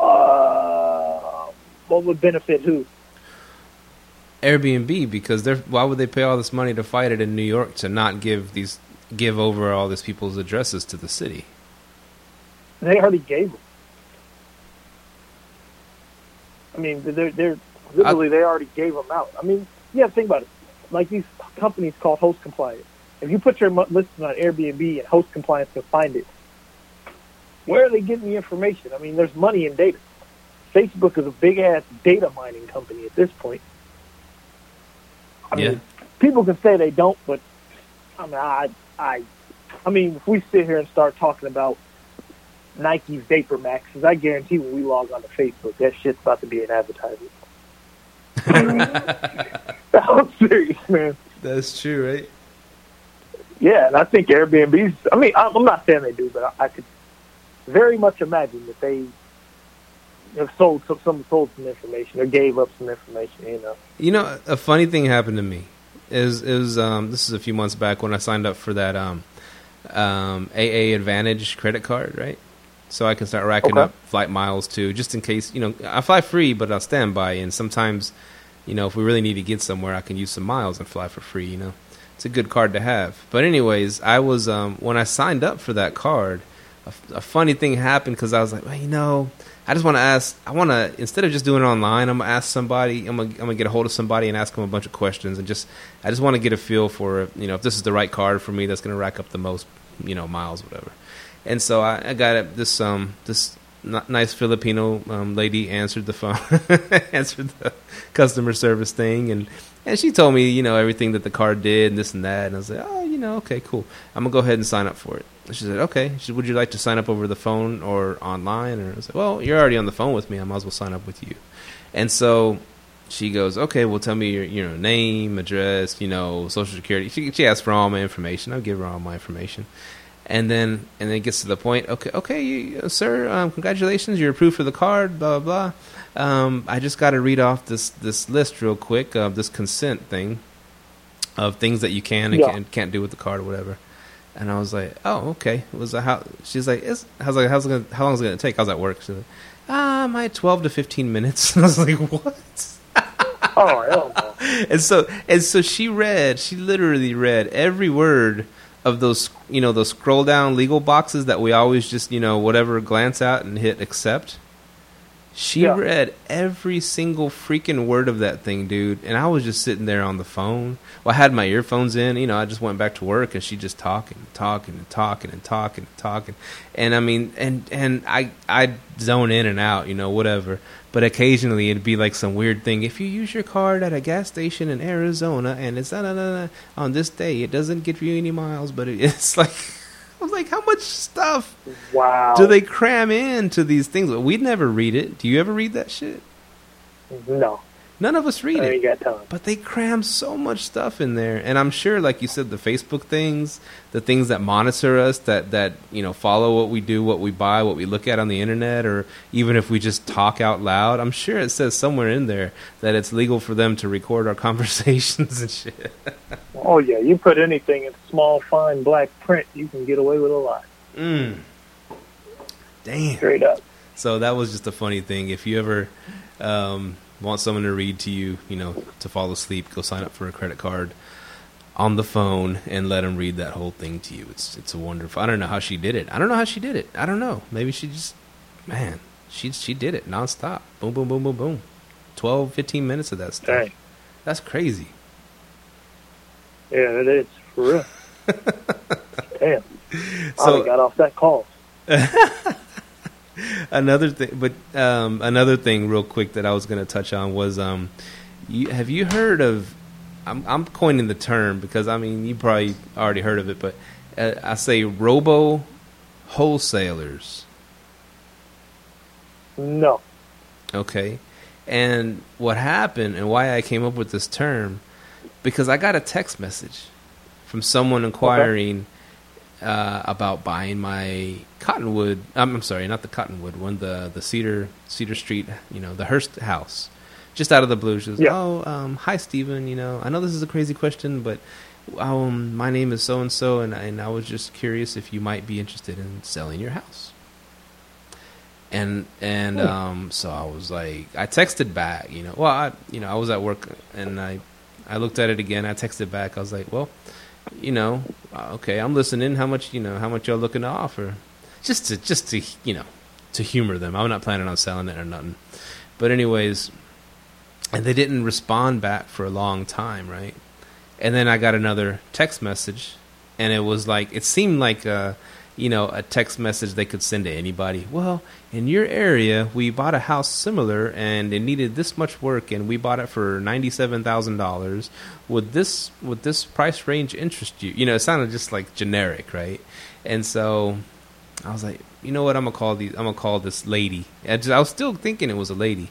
Uh, what would benefit who? Airbnb because they're why would they pay all this money to fight it in New York to not give these give over all these people's addresses to the city? They already gave them. I mean, they're they're literally they already gave them out. I mean, yeah, think about it. Like these companies called Host compliance. If you put your listing on Airbnb and Host Compliance can find it, where are they getting the information? I mean, there's money in data. Facebook is a big ass data mining company at this point. I Yeah. mean, people can say they don't, but I mean, I, I, I mean, if we sit here and start talking about Nike's Vapor Maxes, I guarantee when we log on to Facebook, that shit's about to be an advertisement. *laughs* *laughs* I'm serious, man. That's true, right? Yeah, and I think Airbnb's. I mean, I- I'm not saying they do, but I, I could very much imagine that they have sold some, some sold some information or gave up some information. You know. You know, a funny thing happened to me. Is is um this is a few months back when I signed up for that um um AAdvantage credit card, right? So I can start racking Okay. up flight miles too, just in case you know I fly free, but I'll stand by, and sometimes you know if we really need to get somewhere, I can use some miles and fly for free, you know. it's a good card to have. But anyways, I was um, when I signed up for that card, a, a funny thing happened because I was like, well, you know, I just want to ask. I want to instead of just doing it online, I'm gonna ask somebody. I'm gonna, I'm gonna get a hold of somebody and ask them a bunch of questions and just I just want to get a feel for you know if this is the right card for me that's gonna rack up the most you know miles whatever. And so I, I got this um this nice Filipino um, lady answered the phone, *laughs* answered the customer service thing, and and she told me, you know, everything that the card did and this and that. And I was like, oh, you know, okay, cool. I'm gonna go ahead and sign up for it. She said, okay. She said, would you like to sign up over the phone or online? And I was like, well, you're already on the phone with me. I might as well sign up with you. And so she goes, okay, well, tell me your, you know, name, address, you know, social security. She, she asked for all my information. I'll give her all my information and then and then it gets to the point. Okay, okay, you, sir, um, congratulations, you're approved for the card. Blah blah blah. Um, I just got to read off this this list real quick of this consent thing of things that you can and yeah. can't, can't do with the card or whatever. And I was like, oh, okay. It was a how? She's like, is how's like how's it gonna, how long is it gonna take? How's that work. She's like, ah, my twelve to fifteen minutes. *laughs* I was like, what? oh hell no. *laughs* And so and so she read. She literally read every word of those you know those scroll down legal boxes that we always just you know whatever glance at and hit accept she yeah. read every single freaking word of that thing, dude. And I was just sitting there on the phone. Well, I had my earphones in. You know, I just went back to work, and she just talking, and talking, and talking, and talking, and talking. And I mean, and and I I zone in and out, you know, whatever. But occasionally it'd be like some weird thing. If you use your card at a gas station in Arizona, and it's on this day, it doesn't give you any miles, but *laughs* it's like *laughs* I was like, how much stuff wow. do they cram into these things? We'd never read it. Do you ever read that shit? No. None of us read it. But they cram so much stuff in there. And I'm sure, like you said, the Facebook things, the things that monitor us, that, that you know, follow what we do, what we buy, what we look at on the internet, or even if we just talk out loud, I'm sure it says somewhere in there that it's legal for them to record our *laughs* conversations and shit. oh, yeah. You put anything in small, fine black print, you can get away with a lot. Mm. Damn. Straight up. So that was just a funny thing. If you ever. Um, want someone to read to you, you know, to fall asleep, go sign up for a credit card on the phone and let them read that whole thing to you. It's it's a wonderful. I don't know how she did it. I don't know how she did it. I don't know. Maybe she just man, she she did it nonstop. Boom boom boom boom boom. 12 15 minutes of that stuff. Dang. That's crazy. Yeah, it is for real. *laughs* Damn. So, I got off that call. *laughs* *laughs* another thing, but um, another thing, real quick, that I was going to touch on was, um, you, have you heard of? I'm, I'm, coining the term because I mean you probably already heard of it, but uh, I say robo wholesalers. No. Okay, and what happened and why I came up with this term because I got a text message from someone inquiring. Okay uh, about buying my cottonwood. Um, I'm sorry, not the cottonwood one. The the cedar Cedar Street. You know, the Hearst house. Just out of the blue, she was, yeah. "Oh, um, hi, Stephen. You know, I know this is a crazy question, but um, my name is so and so, and and I was just curious if you might be interested in selling your house." And and hmm. um, so I was like, I texted back. You know, well, I you know I was at work and I I looked at it again. I texted back. I was like, well you know, uh, okay, I'm listening. How much, you know, how much y'all looking to offer? Just to, just to, you know, to humor them. I'm not planning on selling it or nothing. But anyways, and they didn't respond back for a long time, right? And then I got another text message, and it was like it seemed like a, you know, a text message they could send to anybody. Well, in your area, we bought a house similar, and it needed this much work, and we bought it for ninety-seven thousand dollars. Would this would this price range interest you? You know, it sounded just like generic, right? And so I was like, you know what? I'm gonna call these. I'm gonna call this lady. I, just, I was still thinking it was a lady,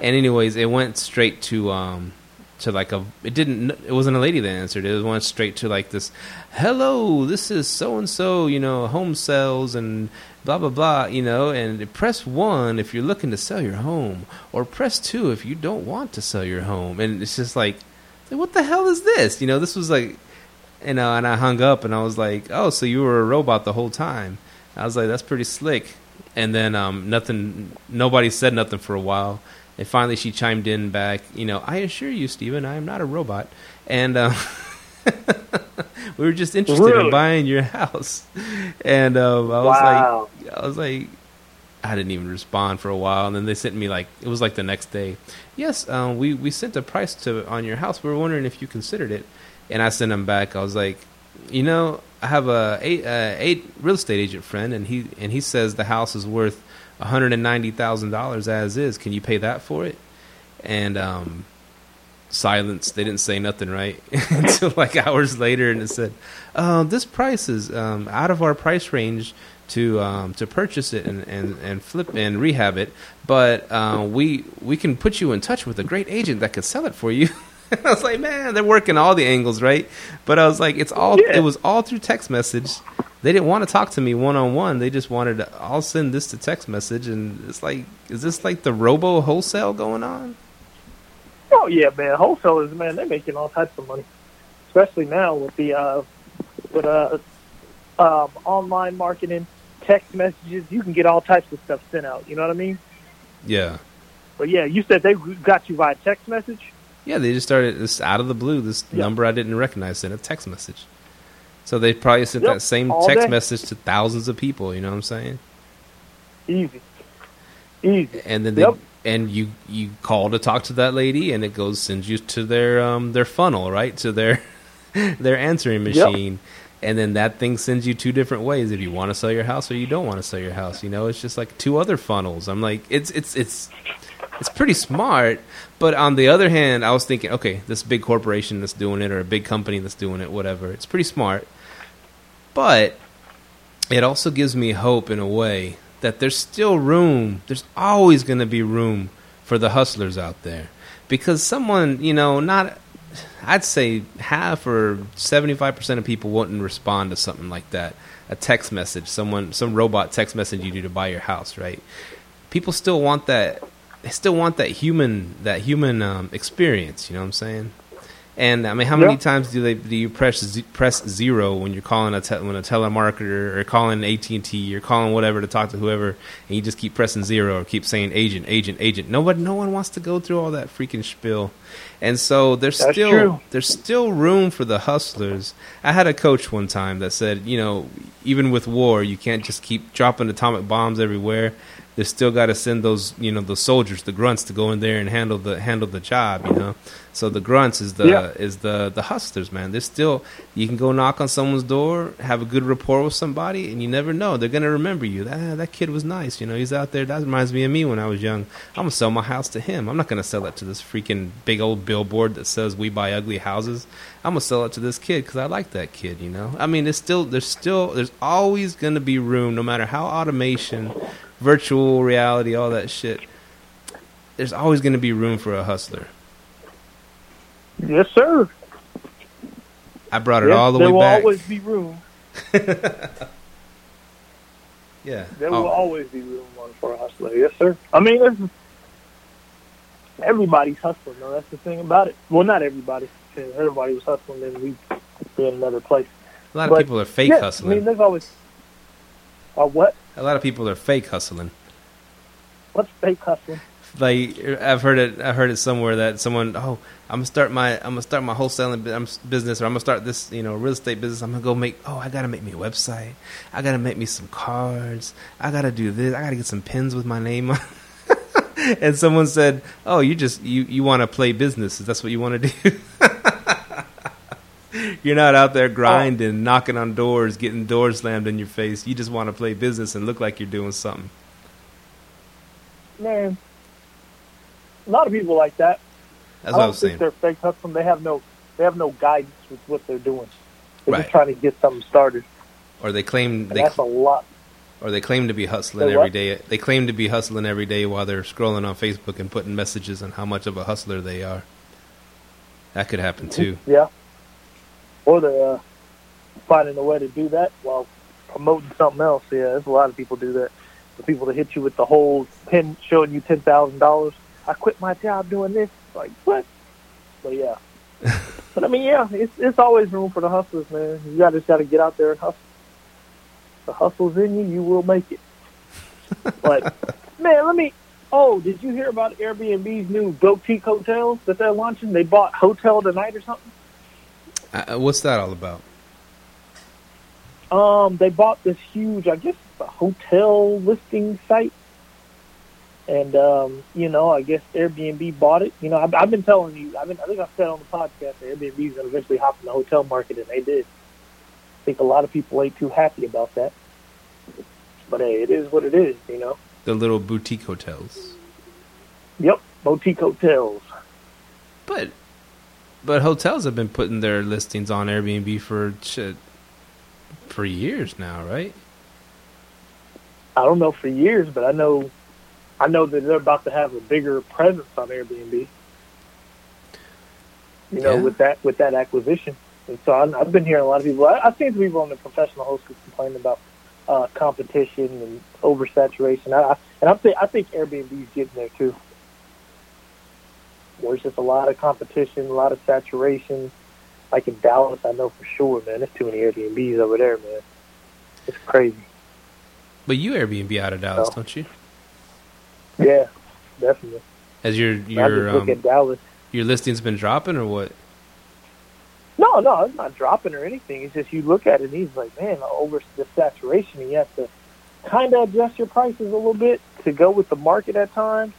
and anyways, it went straight to um, to like a it didn't it wasn't a lady that answered. It, went straight to like this hello this is so and so you know home sales and blah blah blah you know and press one if you're looking to sell your home or press two if you don't want to sell your home. And it's just like what the hell is this? You know this was like you know and i hung up and i was like oh so you were a robot the whole time. I was like that's pretty slick. And then um nothing nobody said nothing for a while and finally, she chimed in back, you know, I assure you, Stephen, I am not a robot. And uh, *laughs* we were just interested Really? in buying your house, and um, I was Wow. like, I was like, I didn't even respond for a while, and then they sent me like it was like the next day. Yes, um, we we sent a price to on your house. We were wondering if you considered it, and I sent them back. I was like, you know, I have a eight, uh, eight real estate agent friend, and he and he says the house is worth one hundred and ninety thousand dollars as is. Can you pay that for it? And um, silence. They didn't say nothing, right? *laughs* Until like hours later, and it said, uh, "This price is um, out of our price range to um, to purchase it and, and, and flip and rehab it, but uh, we we can put you in touch with a great agent that could sell it for you." *laughs* I was like, "Man, they're working all the angles, right?" But I was like, "It's all Yeah. it was all through text message." They didn't want to talk to me one on one. They just wanted to, I'll send this to text message, and it's like, is this like the robo wholesale going on? Oh yeah, man. Wholesalers, man, they're making all types of money, especially now with the uh, with uh, um, online marketing, text messages. You can get all types of stuff sent out. You know what I mean? Yeah. But yeah, you said they got you via text message. Yeah, they just started this out of the blue. This Yeah. number I didn't recognize sent a text message. So they probably sent Yep, that same text day. message to thousands of people. You know what I'm saying? Easy, easy. And then they Yep. and you you call to talk to that lady, and it goes sends you to their um their funnel, right? To their *laughs* their answering Yep. machine. And then that thing sends you two different ways if you want to sell your house or you don't want to sell your house. You know, it's just like two other funnels. I'm like, it's it's it's it's pretty smart. But on the other hand, I was thinking, okay, this big corporation that's doing it or a big company that's doing it, whatever. It's pretty smart. But it also gives me hope in a way that there's still room. There's always going to be room for the hustlers out there. Because someone, you know, not I'd say half or 75% of people wouldn't respond to something like that. A text message, someone some robot text message you do to buy your house, right? People still want that they still want that human that human um, experience, you know what I'm saying? And I mean, how many Yeah. times do they do you press press zero when you're calling a te- when a telemarketer or calling AT and T or calling whatever to talk to whoever, and you just keep pressing zero or keep saying agent, agent, agent. Nobody, no one wants to go through all that freaking spiel. And so there's That's still true. there's still room for the hustlers. I had a coach one time that said, you know, even with war, you can't just keep dropping atomic bombs everywhere. They still got to send those, you know, the soldiers, the grunts, to go in there and handle the handle the job. You know, so the grunts is the Yeah. is the the hustlers, man. There's still you can go knock on someone's door, have a good rapport with somebody, and you never know they're gonna remember you. That that kid was nice, you know. He's out there. That reminds me of me when I was young. I'm gonna sell my house to him. I'm not gonna sell it to this freaking big old billboard that says we buy ugly houses. I'm gonna sell it to this kid because I like that kid. You know. I mean, it's still there's still there's always gonna be room, no matter how automation, virtual reality, all that shit. There's always gonna be room for a hustler. Yes, sir. I brought it Yes, all the way back. there will always be room. *laughs* yeah. There Oh, will always be room for a hustler. Yes, sir. I mean, everybody's hustling. though. that's the thing about it. Well, not everybody. Everybody was hustling, then we'd be in another place. a lot of people are fake yeah, hustling. I mean, there's always. Uh, what? A lot of people are fake hustling. What's fake hustling? Like I've heard it. I heard it somewhere that someone, oh, I'm gonna start my, I'm gonna start my wholesaling bu- I'm s- business, or I'm gonna start this, you know, real estate business. I'm gonna go make. Oh, I gotta make me a website. I gotta make me some cards. I gotta do this. I gotta get some pins with my name on. *laughs* and someone said, "Oh, you just you you want to play business? That's what you want to do." *laughs* *laughs* You're not out there grinding, oh. knocking on doors, getting doors slammed in your face. You just want to play business and look like you're doing something. Man, a lot of people like that. That's I what I don't was think saying. they're fake hustling. They have no, they have no guidance with what they're doing. They're Right. just trying to get something started. Or they claim they that's a lot. or they claim to be hustling every what? day. They claim to be hustling every day while they're scrolling on Facebook and putting messages on how much of a hustler they are. That could happen too. Yeah. Or they're uh, finding a way to do that while promoting something else. Yeah, there's a lot of people do that. The people that hit you with the whole pin showing you ten thousand dollars. I quit my job doing this. Like what? But yeah. *laughs* but I mean, yeah, it's it's always room for the hustlers, man. You got just got to get out there and hustle. The hustle's in you, you will make it. But *laughs* man, let me. Oh, did you hear about Airbnb's new boutique hotels that they're launching? They bought Hotel Tonight or something. Uh, what's that all about? Um, they bought this huge, I guess, hotel listing site, and um, you know, I guess Airbnb bought it. You know, I've, I've been telling you, I've been, I think I said on the podcast that Airbnb is going to eventually hop in the hotel market, and they did. I think a lot of people ain't too happy about that, but hey, it is what it is. You know. The little boutique hotels. Yep, boutique hotels. But but hotels have been putting their listings on Airbnb for shit for years now, right? I don't know for years, but I know I know that they're about to have a bigger presence on Airbnb. You know, Yeah. with that with that acquisition, and so I, I've been hearing a lot of people. I, I've seen people on the professional host complaining about uh, competition and oversaturation. I, I, and I'm think I think Airbnb's getting there too. There's just a lot of competition, a lot of saturation. Like in Dallas, I know for sure, man. There's too many Airbnbs over there, man. It's crazy. But you Airbnb out of Dallas, Oh. don't you? Yeah, definitely. Has your your um, at Dallas. your listings been dropping or what? No, no, it's not dropping or anything. It's just you look at it and he's like, man, over the saturation, and you have to kind of adjust your prices a little bit to go with the market at times.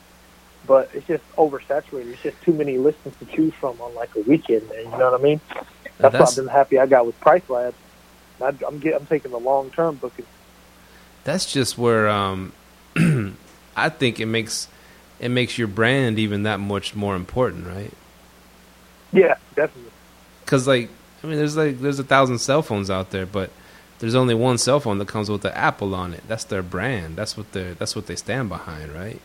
But it's just oversaturated. It's just too many listings to choose from on like a weekend, man. You know what I mean? That's, that's- why I've been happy I got with Price Labs. I, I'm get, I'm taking the long term booking. That's just where um *clears throat* I think it makes it makes your brand even that much more important, right? Yeah, definitely. Because like I mean, there's like there's a thousand cell phones out there, but there's only one cell phone that comes with the Apple on it. That's their brand. That's what they that's what they stand behind, right?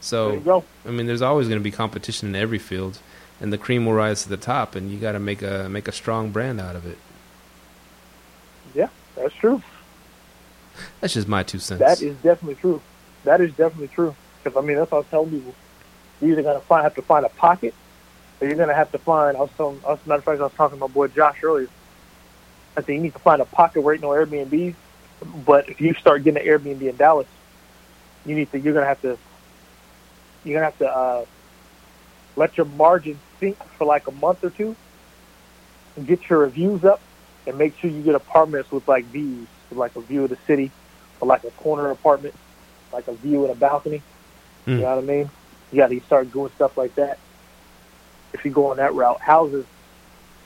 Yep. There you So. I mean, there's always going to be competition in every field, and the cream will rise to the top, and you got to make a make a strong brand out of it. Yeah, that's true. That's just my two cents. That is definitely true. That is definitely true. Because I mean, that's what I was telling people. You're either gonna find have to find a pocket, or you're gonna have to find. I was telling, I was, matter of fact, I was talking to my boy Josh earlier. I said you need to find a pocket where ain't no Airbnbs. But if you start getting an Airbnb in Dallas, you need to. You're gonna have to. You're gonna have to uh, let your margin sink for like a month or two, and get your reviews up, and make sure you get apartments with like views, with like a view of the city, or like a corner apartment, like a view and a balcony. You Mm. know what I mean? You got to start doing stuff like that. If you go on that route, houses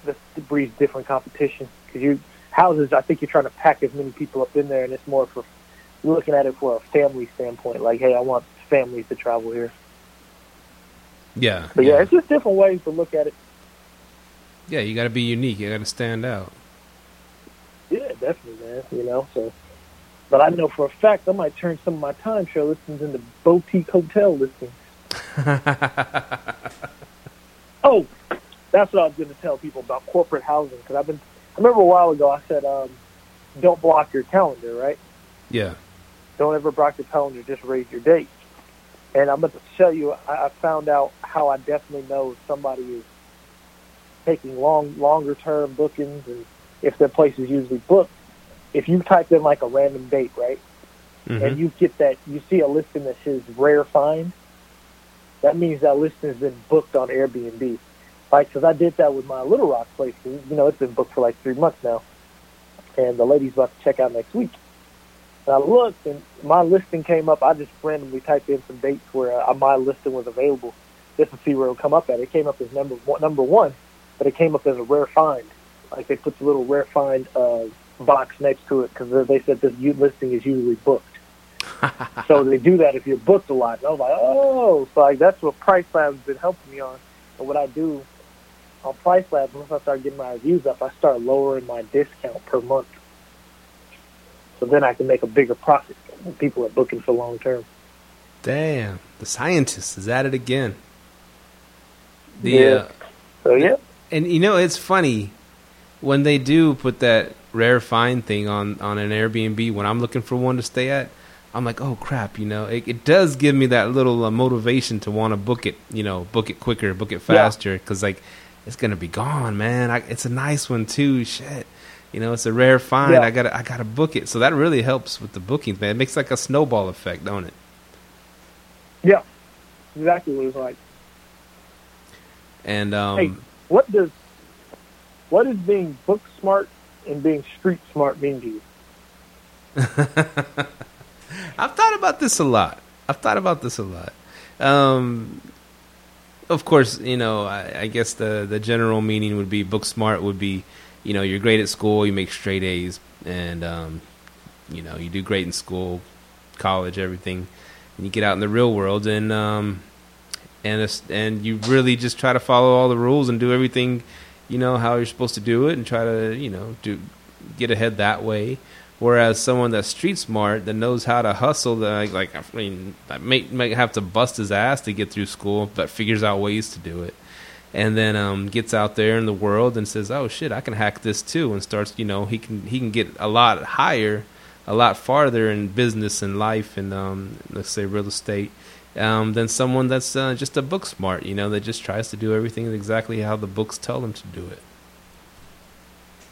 this breeds different competition because you houses. I think you're trying to pack as many people up in there, and it's more for you're looking at it for a family standpoint. Like, hey, I want families to travel here. Yeah, But yeah, it's just different ways to look at it. yeah. You got to be unique. You got to stand out. Yeah, definitely, man. You know, so. But I know for a fact I might turn some of my timeshare listings into boutique hotel listings. *laughs* Oh, that's what I was going to tell people about corporate housing because I've been. I remember a while ago I said, um, "Don't block your calendar, right? yeah, Don't ever block your calendar. Just raise your date." And I'm going to tell you, I, I found out how I definitely know if somebody is taking long, longer term bookings, and if their place is usually booked. If you type in like a random date, right, Mhm. and you get that, you see a listing that says rare find. That means that listing has been booked on Airbnb. Like, because I did that with my Little Rock place. You know, it's been booked for like three months now, and the lady's about to check out next week. And I looked, and my listing came up. I just randomly typed in some dates where uh, my listing was available, just to see where it would come up at. It came up as number one, number one, but it came up as a rare find. Like they put the little rare find uh, box next to it because they said this listing is usually booked. *laughs* so they do that if you're booked a lot. And I was like, oh, so like that's what Price Lab's been helping me on. And what I do on Price Labs, once I start getting my reviews up, I start lowering my discount per month. So then I can make a bigger profit. when People are booking for long term. Damn, the scientist is at it again. The Yeah. uh, So yeah, and you know it's funny when they do put that rare find thing on on an Airbnb when I'm looking for one to stay at. I'm like, oh crap, you know, it, it does give me that little uh, motivation to want to book it, you know, book it quicker, book it faster, because like it's gonna be gone, man. I, it's a nice one too. Shit, you know, it's a rare find. Yeah. I gotta I gotta book it. So that really helps with the bookings, man. It makes like a snowball effect, don't it? yeah, exactly what it's like. And um, Hey, what does what does being book smart and being street smart mean to you? *laughs* I've thought about this a lot. I've thought about this a lot. Um, of course, you know, I, I, guess the the general meaning would be book smart would be, you know, you're great at school, you make straight A's, and um, you know, you do great in school, college, everything, and you get out in the real world and um, and and you really just try to follow all the rules and do everything, you know, how you're supposed to do it, and try to you know do get ahead that way. Whereas someone that's street smart that knows how to hustle, that like, I mean, may may have to bust his ass to get through school, but figures out ways to do it, and then um, gets out there in the world and says, "Oh shit, I can hack this too," and starts, you know, he can he can get a lot higher, a lot farther in business and life and um, let's say real estate. Um, than someone that's uh, just a book smart, you know, that just tries to do everything exactly how the books tell them to do it.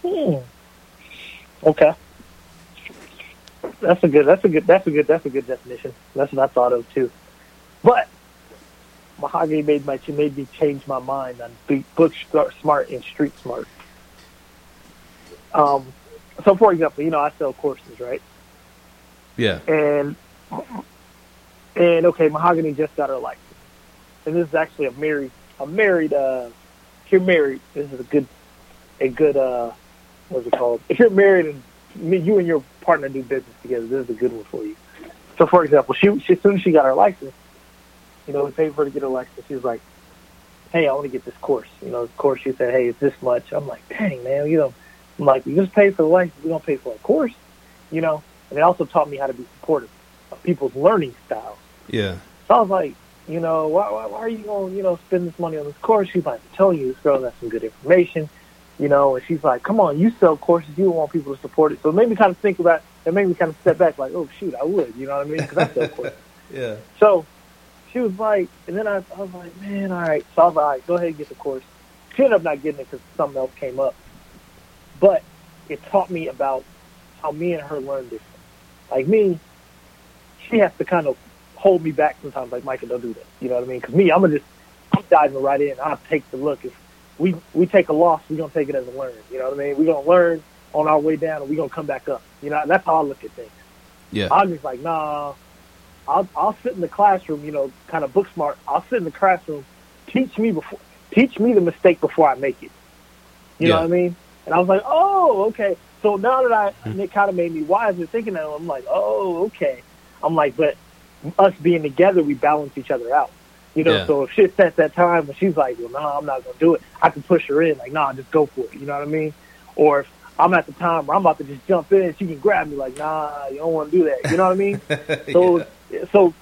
Hmm. Okay that's a good. That's a good. That's a good. That's a good definition. That's what I thought of too. But mahogany made my made me change my mind on book smart and street smart. Um, so for example, you know, I sell courses, right? Yeah. And and okay, mahogany just got her license, and this is actually a married, a married. uh If you're married, this is a good, a good. uh What's it called? If you're married and me, you and your partner do business together, this is a good one for you. So, for example, she, she as soon as she got her license, you know, we paid for her to get license. She was like, "Hey, I want to get this course." You know, of course, she said, "Hey, it's this much." I'm like, "Dang, man, you know." I'm like, "We just pay for the license. We don't pay for a course." You know, and it also taught me how to be supportive of people's learning styles. Yeah. So I was like, you know, why, why, why are you going to, you know, spend this money on this course? She's like, I'm telling you, this girl has some good information you know, and she's like, come on, you sell courses, you want people to support it. So it made me kind of think about, it made me kind of step back like, oh, shoot, I would, you know what I mean? Because I sell courses. *laughs* yeah. So she was like, and then I, I was like, man, all right. So I was like, all right, go ahead and get the course. She ended up not getting it because something else came up. But it taught me about how me and her learn different. Like me, she has to kind of hold me back sometimes, like, Micah, don't do that. You know what I mean? Because me, I'm going to just, I'm diving right in. I'll take the look. If we we take a loss, we're gonna take it as a learn. You know what I mean? We're gonna learn on our way down, and we're gonna come back up. You know, that's how I look at things. Yeah, I'm just like, nah. I'll I'll sit in the classroom, you know, kind of book smart. I'll sit in the classroom, teach me before, teach me the mistake before I make it. You yeah. know what I mean? And I was like, oh, okay. So now that I, mm-hmm. it kind of made me wise wiser thinking that, I'm like, oh, okay. I'm like, but us being together, we balance each other out. You know, yeah. so if shit's at that time when she's like, well, no, nah, I'm not going to do it, I can push her in, like, nah, just go for it. You know what I mean? Or if I'm at the time where I'm about to just jump in, and she can grab me, like, nah, you don't want to do that. You know what I mean? *laughs* So, yeah. so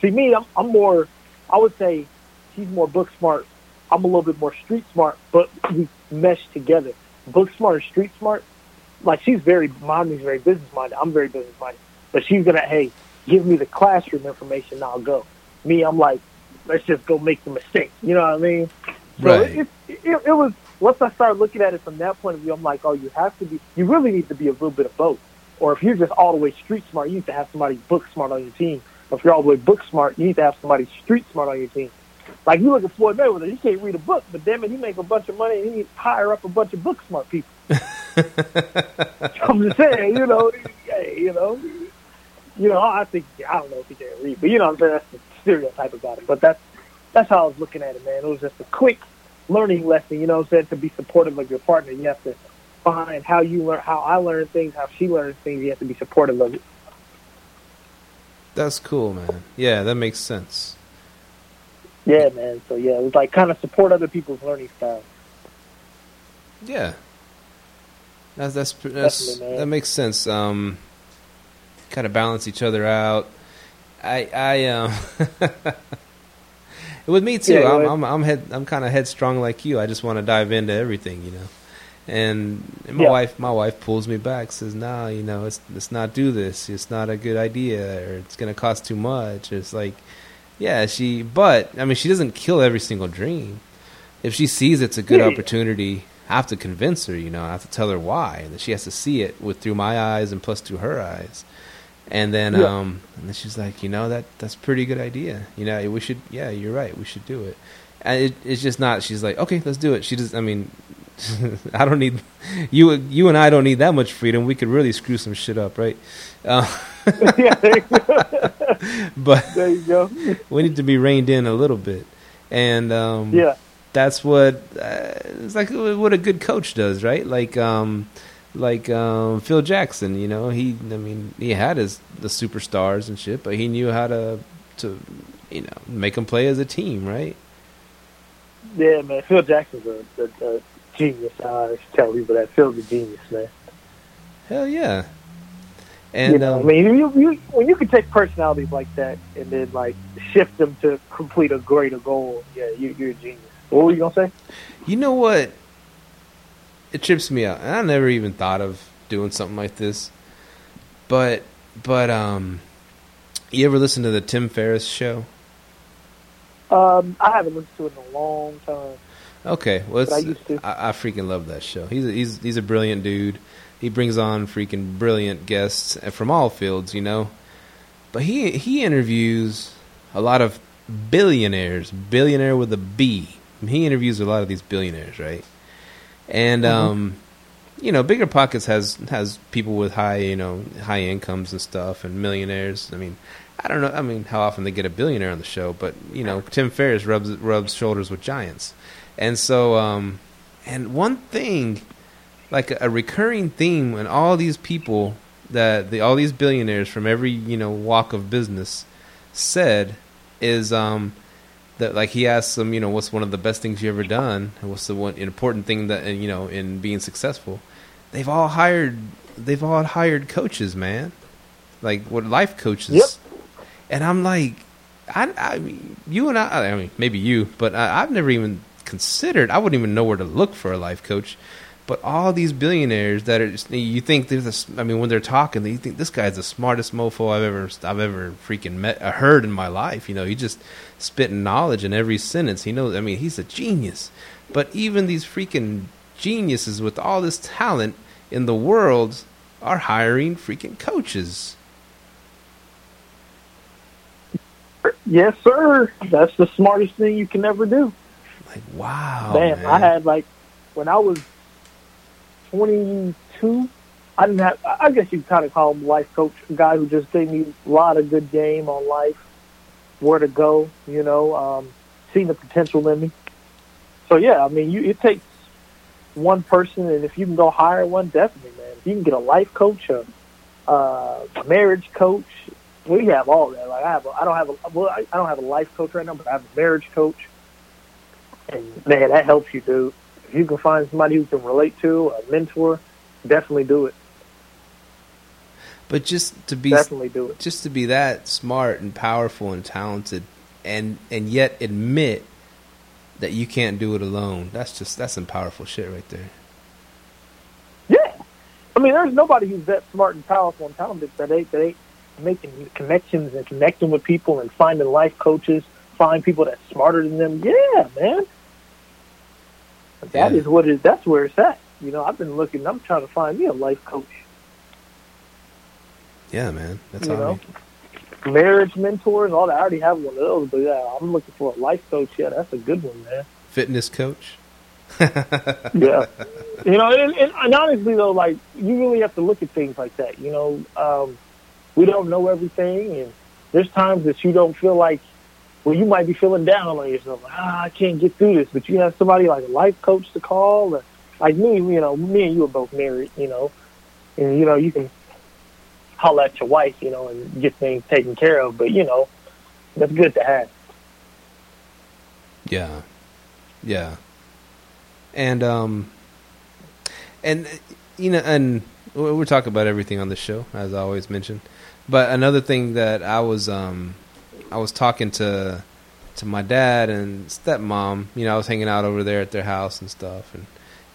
see, me, I'm, I'm more, I would say she's more book smart. I'm a little bit more street smart, but we mesh together. Book smart and street smart, like, she's very, mommy's very business minded. I'm very business minded. But she's going to, hey, give me the classroom information, and I'll go. Me, I'm like, let's just go make the mistake. You know what I mean? So right. it, it, it, it was once I started looking at it from that point of view, I'm like, oh, you have to be, you really need to be a little bit of both. Or if you're just all the way street smart, you need to have somebody book smart on your team. If you're all the way book smart, you need to have somebody street smart on your team. Like you look at Floyd Mayweather, he can't read a book, but damn it, he make a bunch of money and he hire up a bunch of book smart people. *laughs* I'm just saying, you know, you know, you know, I think I don't know if he can read, but you know, what I'm saying that's the stereotype about it. But that's that's how I was looking at it, man. It was just a quick learning lesson, you know what I'm saying, to be supportive of your partner. You have to find how you learn, how I learn things, how she learns things. You have to be supportive of it. That's cool, man. Yeah, that makes sense. Yeah, man. So yeah, it was like kind of support other people's learning styles. Yeah, that's that's, that's that makes sense. Um, kind of balance each other out. I I um. *laughs* With me too. Yeah, I'm, I'm, I'm head I'm kind of headstrong like you. I just want to dive into everything, you know. And, my yeah. wife my wife pulls me back, says, "Nah, you know, it's let's not do this. It's not a good idea, or it's gonna cost too much." It's like, yeah, she. But I mean, she doesn't kill every single dream. If she sees it's a good yeah. opportunity, I have to convince her. You know, I have to tell her why. That she has to see it with through my eyes and plus through her eyes. And then, yeah. um, and then she's like, you know, that that's pretty good idea. You know, we should, yeah, you're right, we should do it. And it, it's just not. She's like, okay, let's do it. She does. I mean, *laughs* I don't need you. You and I don't need that much freedom. We could really screw some shit up, right? Uh, *laughs* yeah, there *laughs* but There you go. we need to be reined in a little bit, and um, Yeah. that's what uh, it's like. What a good coach does, right? Like, um, like um, Phil Jackson. You know, he. I mean, he had his the superstars and shit, but he knew how to to you know make them play as a team, right? Yeah, man. Phil Jackson's a, a, a genius. I tell people that Phil's a genius, man. Hell yeah. And you know, um, I mean, you, you, when you can take personalities like that and then like shift them to complete a greater goal, yeah, you, you're a genius. What were you gonna say? You know what? It trips me out. And I never even thought of doing something like this. But but um you ever listen to the Tim Ferriss show? Um, I haven't listened to it in a long time. Okay, well, I used to. I, I freaking love that show. He's a, he's he's a brilliant dude. He brings on freaking brilliant guests from all fields, you know. But he he interviews a lot of billionaires, billionaire with a B. He interviews a lot of these billionaires, right? And Mhm. um, you know, Bigger Pockets has has people with high, you know, high incomes and stuff, and millionaires. I mean, I don't know. I mean, how often they get a billionaire on the show, but you know, Tim Ferriss rubs rubs shoulders with giants, and so um, and one thing, like a, a recurring theme in all these people that the all these billionaires from every you know walk of business said is um that like he asked them you know what's one of the best things you ever done? And what's the one important thing that you know in being successful? They've all hired they've all hired coaches man. Like what life coaches. Yep. and i'm like i i mean, you and i i mean maybe you but I, i've never even considered i wouldn't even know where to look for a life coach but all these billionaires that are, just, you think they're the, I mean, when they're talking, you think this guy's the smartest mofo I've ever, I've ever freaking met, uh, heard in my life. You know, he just spitting knowledge in every sentence. He knows. I mean, he's a genius. But even these freaking geniuses with all this talent in the world are hiring freaking coaches. Yes, sir. That's the smartest thing you can ever do. Like, wow, man, man. I had like when I was 22. I didn't have. I guess you kind of call him life coach, a guy who just gave me a lot of good game on life, where to go. You know, um, seeing the potential in me. So yeah, I mean, you it takes one person, and if you can go hire one, definitely, man. If you can get a life coach, a, a marriage coach, we have all that. Like I have, a, I don't have a, well, I I don't have a life coach right now, but I have a marriage coach, and man, that helps you, dude. If you can find somebody who can relate to, a mentor, definitely do it. but just to be Definitely do it. just to be that smart and powerful and talented and and yet admit that you can't do it alone that's just that's some powerful shit right there Yeah, I mean, there's nobody who's that smart and powerful and talented that ain't that ain't making connections and connecting with people and finding life coaches, find people that's smarter than them. Yeah, man. That is Yeah. what it. That's where it's at. You know, I've been looking. I'm trying to find me a life coach. yeah man that's You know, marriage mentors, all that. I already have one of those, but yeah, I'm looking for a life coach. Yeah, that's a good one, man. fitness coach *laughs* yeah. You know, and, and, and honestly though, like you really have to look at things like that. You know, um, we don't know everything, and there's times that you don't feel like, well, you might be feeling down on yourself. Like, ah, I can't get through this, but you have somebody like a life coach to call, or like me. You know, me and you are both married. You know, and you know you can holler at your wife, you know, and get things taken care of. But you know, that's good to have. yeah yeah and um and you know and we- we're talking about everything on the show as i always mention but another thing that i was um i was talking to to my dad and stepmom you know i was hanging out over there at their house and stuff. And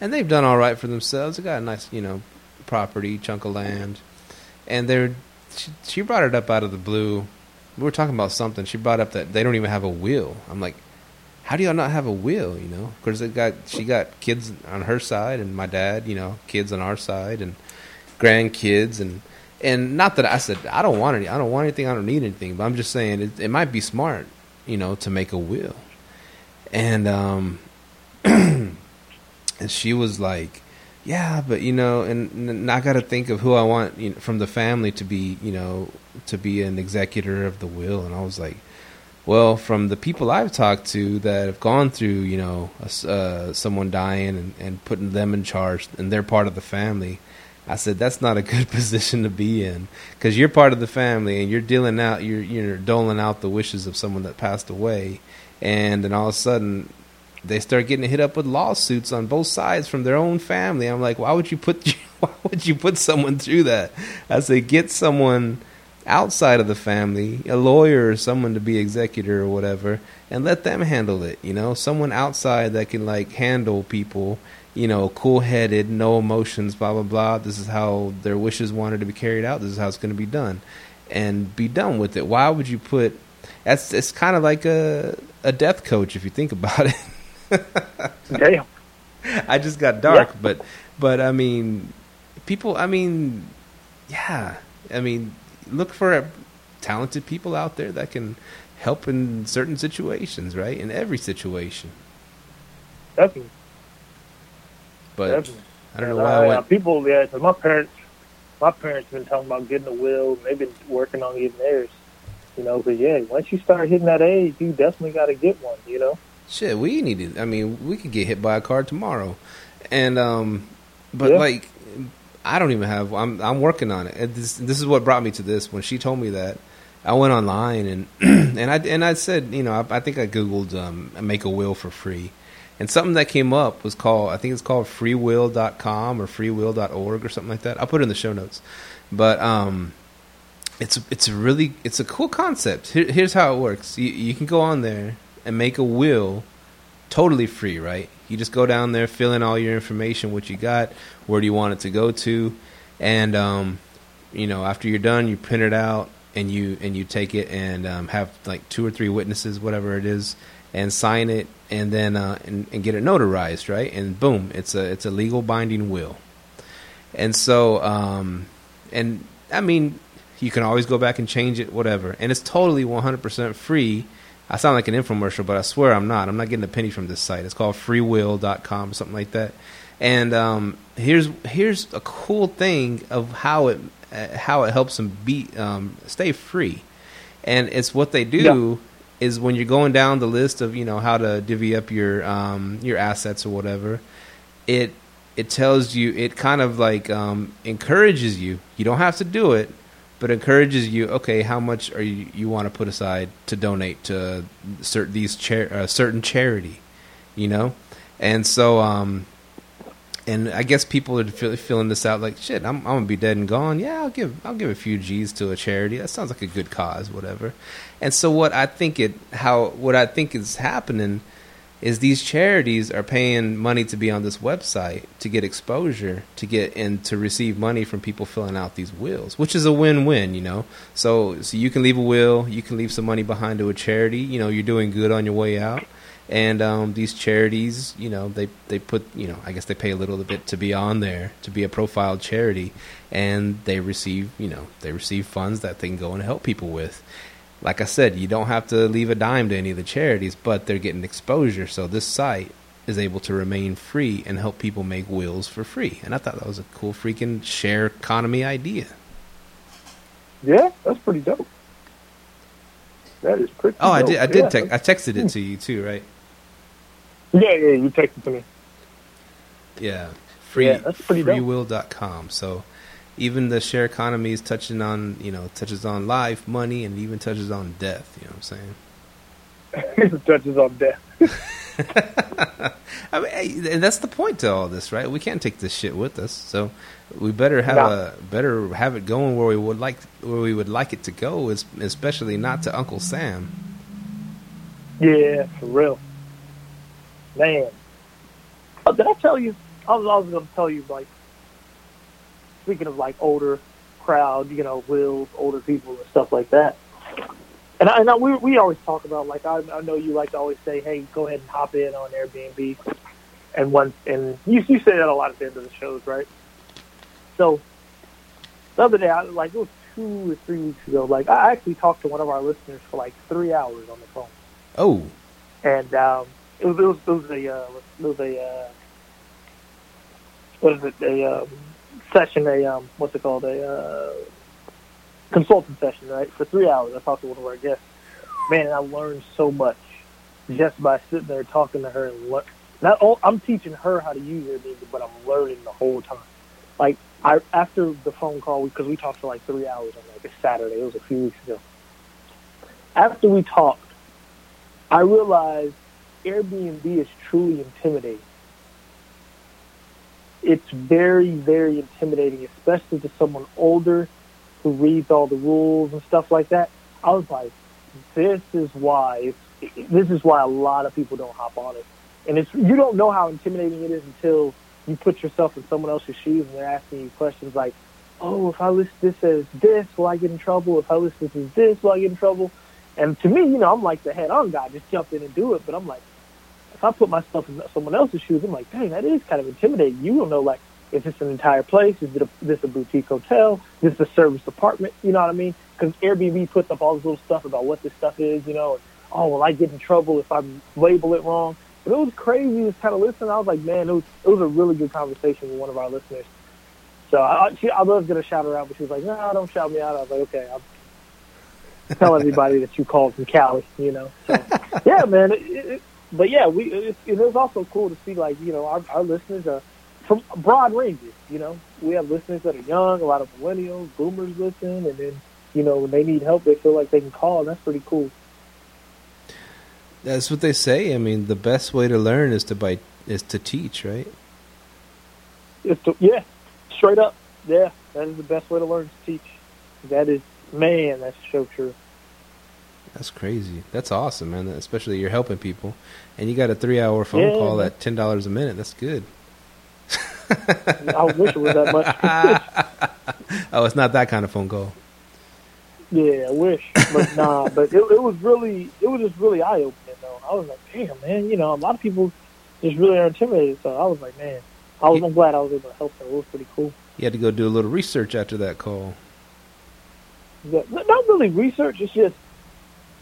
and they've done all right for themselves. They got a nice you know property chunk of land. And they're she, she brought it up out of the blue. We were talking about something. She brought up that they don't even have a will. I'm like how do y'all not have a will? You know, because they got she got kids on her side, and my dad, you know, kids on our side, and grandkids, and and not that I said I don't want any, I don't want anything, I don't need anything, but I'm just saying it, it might be smart, you know, to make a will, and um, *clears throat* and she was like, "Yeah, but you know, and, and I got to think of who I want you know, from the family to be, you know, to be an executor of the will." And I was like, "Well, from the people I've talked to that have gone through, you know, uh, someone dying and, and putting them in charge, and they're part of the family." I said that's not a good *laughs* position to be in because you're part of the family and you're dealing out, you're you're doling out the wishes of someone that passed away, and then all of a sudden they start getting hit up with lawsuits on both sides from their own family. I'm like, why would you put *laughs* why would you put someone through that? I say, get someone outside of the family, a lawyer or someone to be executor or whatever, and let them handle it. You know, someone outside that can like handle people. You know, cool headed, no emotions, blah blah blah. This is how their wishes wanted to be carried out. This is how it's going to be done, and be done with it. Why would you put? That's it's kind of like a a death coach if you think about it. *laughs* Damn. I just got dark, Yeah. but but I mean, people. I mean, yeah. I mean, look for talented people out there that can help in certain situations, right? In every situation. Definitely. But definitely. I don't know why uh, I went. People, yeah, 'cause my parents, my parents been talking about getting a will. They've been working on getting theirs. You know, because yeah, once you start hitting that age, you definitely got to get one. You know. Shit, we needed. I mean, we could get hit by a car tomorrow, and um, but Yeah. like, I don't even have. I'm I'm working on it. And this this is what brought me to this. When she told me that, I went online and *clears throat* and I and I said, you know, I, I think I googled um, make a will for free, and something that came up was called I think it's called freewill.com or freewill.org or something like that. I'll put it in the show notes, but um. It's it's really it's a cool concept. Here, here's how it works. You, you can go on there and make a will totally free, right? You just go down there, fill in all your information, what you got, where do you want it to go to, and um, you know, after you're done, you print it out and you and you take it and um, have like two or three witnesses, whatever it is, and sign it, and then uh, and, and get it notarized, right? And boom, it's a it's a legal binding will. And so, um, and I mean, you can always go back and change it, whatever, and it's totally 100% free. I sound like an infomercial, but I swear I'm not. I'm not getting a penny from this site. It's called freewill.com or something like that. And um, here's here's a cool thing of how it uh, how it helps them be um, stay free. And it's what they do is when you're going down the list of you know how to divvy up your um, your assets or whatever. It it tells you it kind of like um, encourages you. You don't have to do it, but encourages you. Okay, how much are you you want to put aside to donate to certain these uh, certain charity, you know, and so um, and I guess people are feel, feeling this out like shit. I'm I'm gonna be dead and gone. Yeah, I'll give I'll give a few G's to a charity. That sounds like a good cause, whatever. And so what I think it how what I think is happening is these charities are paying money to be on this website to get exposure to get and to receive money from people filling out these wills which is a win-win you know so so you can leave a will you can leave some money behind to a charity you know you're doing good on your way out and um, these charities you know they they put you know i guess they pay a little bit to be on there to be a profiled charity and they receive you know they receive funds that they can go and help people with like I said, you don't have to leave a dime to any of the charities, but they're getting exposure. So this site is able to remain free and help people make wills for free. And I thought that was a cool freaking share economy idea. Yeah, that's pretty dope. That is pretty. Oh, I did. I Yeah, did. Text, I texted it to you too, right? Yeah, yeah, you texted to me. Yeah. Free. Yeah, that's pretty dope. freewill.com. So even the share economy is touching on, you know, touches on life, money, and even touches on death. You know what I'm saying? it *laughs* touches on death. *laughs* I mean, and that's the point to all this, right? We can't take this shit with us, so we better have No. a better have it going where we would like where we would like it to go, is especially not to Uncle Sam. Yeah, for real. Man. Oh, did I tell you? I was, I was going to tell you, like, speaking of, like, older crowd, you know, wills, older people and stuff like that. And, I, know we, we always talk about, like, I, I know you like to always say, hey, go ahead and hop in on Airbnb. And once, and you, you say that a lot at the end of the shows, right? So, the other day, I, like, it was two or three weeks ago, like, I actually talked to one of our listeners for, like, three hours on the phone Oh, and um, it was it was it was a uh, it was a uh, what is it a um, session a um, what's it called a uh, consulting session right for three hours. I talked to one of our guests. Man, I learned so much just by sitting there talking to her and. Not all, I'm teaching her how to use Airbnb, but I'm learning the whole time. Like I after the phone call because we talked for like three hours on like a Saturday. It was a few weeks ago. After we talked, I realized Airbnb is truly intimidating. It's very, very intimidating, especially to someone older who reads all the rules and stuff like that. I was like, this is why this is why a lot of people don't hop on it. And it's you don't know how intimidating it is until you put yourself in someone else's shoes and they're asking you questions like, "Oh, if I list this as this, will I get in trouble? If I list this as this, will I get in trouble?" And to me, you know, I'm like the head-on guy, just jump in and do it. But I'm like, if I put myself in someone else's shoes, I'm like, dang, that is kind of intimidating. You don't know, like, if it's an entire place, is it a, this a boutique hotel? Is this a service apartment? You know what I mean? Because Airbnb puts up all this little stuff about what this stuff is, you know. And, oh, will I get in trouble if I label it wrong? But it was crazy to kind of listen. I was like, man, it was it was a really good conversation with one of our listeners. So I, she, I was gonna shout her out, but she was like, no, don't shout me out. I was like, okay, I'll tell everybody that you called from Cali, you know. So, *laughs* yeah, man. It, it, but yeah, we it, it was also cool to see like you know our, our listeners are from broad ranges. You know, we have listeners that are young, a lot of millennials, boomers listen, and then you know when they need help, they feel like they can call. And that's pretty cool. That's what they say. I mean, the best way to learn is to by is to teach, right? It's to, yeah, straight up. Yeah, that is the best way to learn to teach. That is, man, that's so true. That's crazy. That's awesome, man. Especially you're helping people, and you got a three-hour phone Yeah, call at ten dollars a minute. That's good. I wish it was that much. *laughs* oh, it's not that kind of phone call. yeah, I wish, but *laughs* nah. But it, it was really, it was just really eye opening though. I was like, damn, man. You know, a lot of people just really are intimidated. So I was like, man, I was. I'm glad I was able to help them. It was pretty cool. You had to go do a little research after that call. Yeah, not not really research. It's just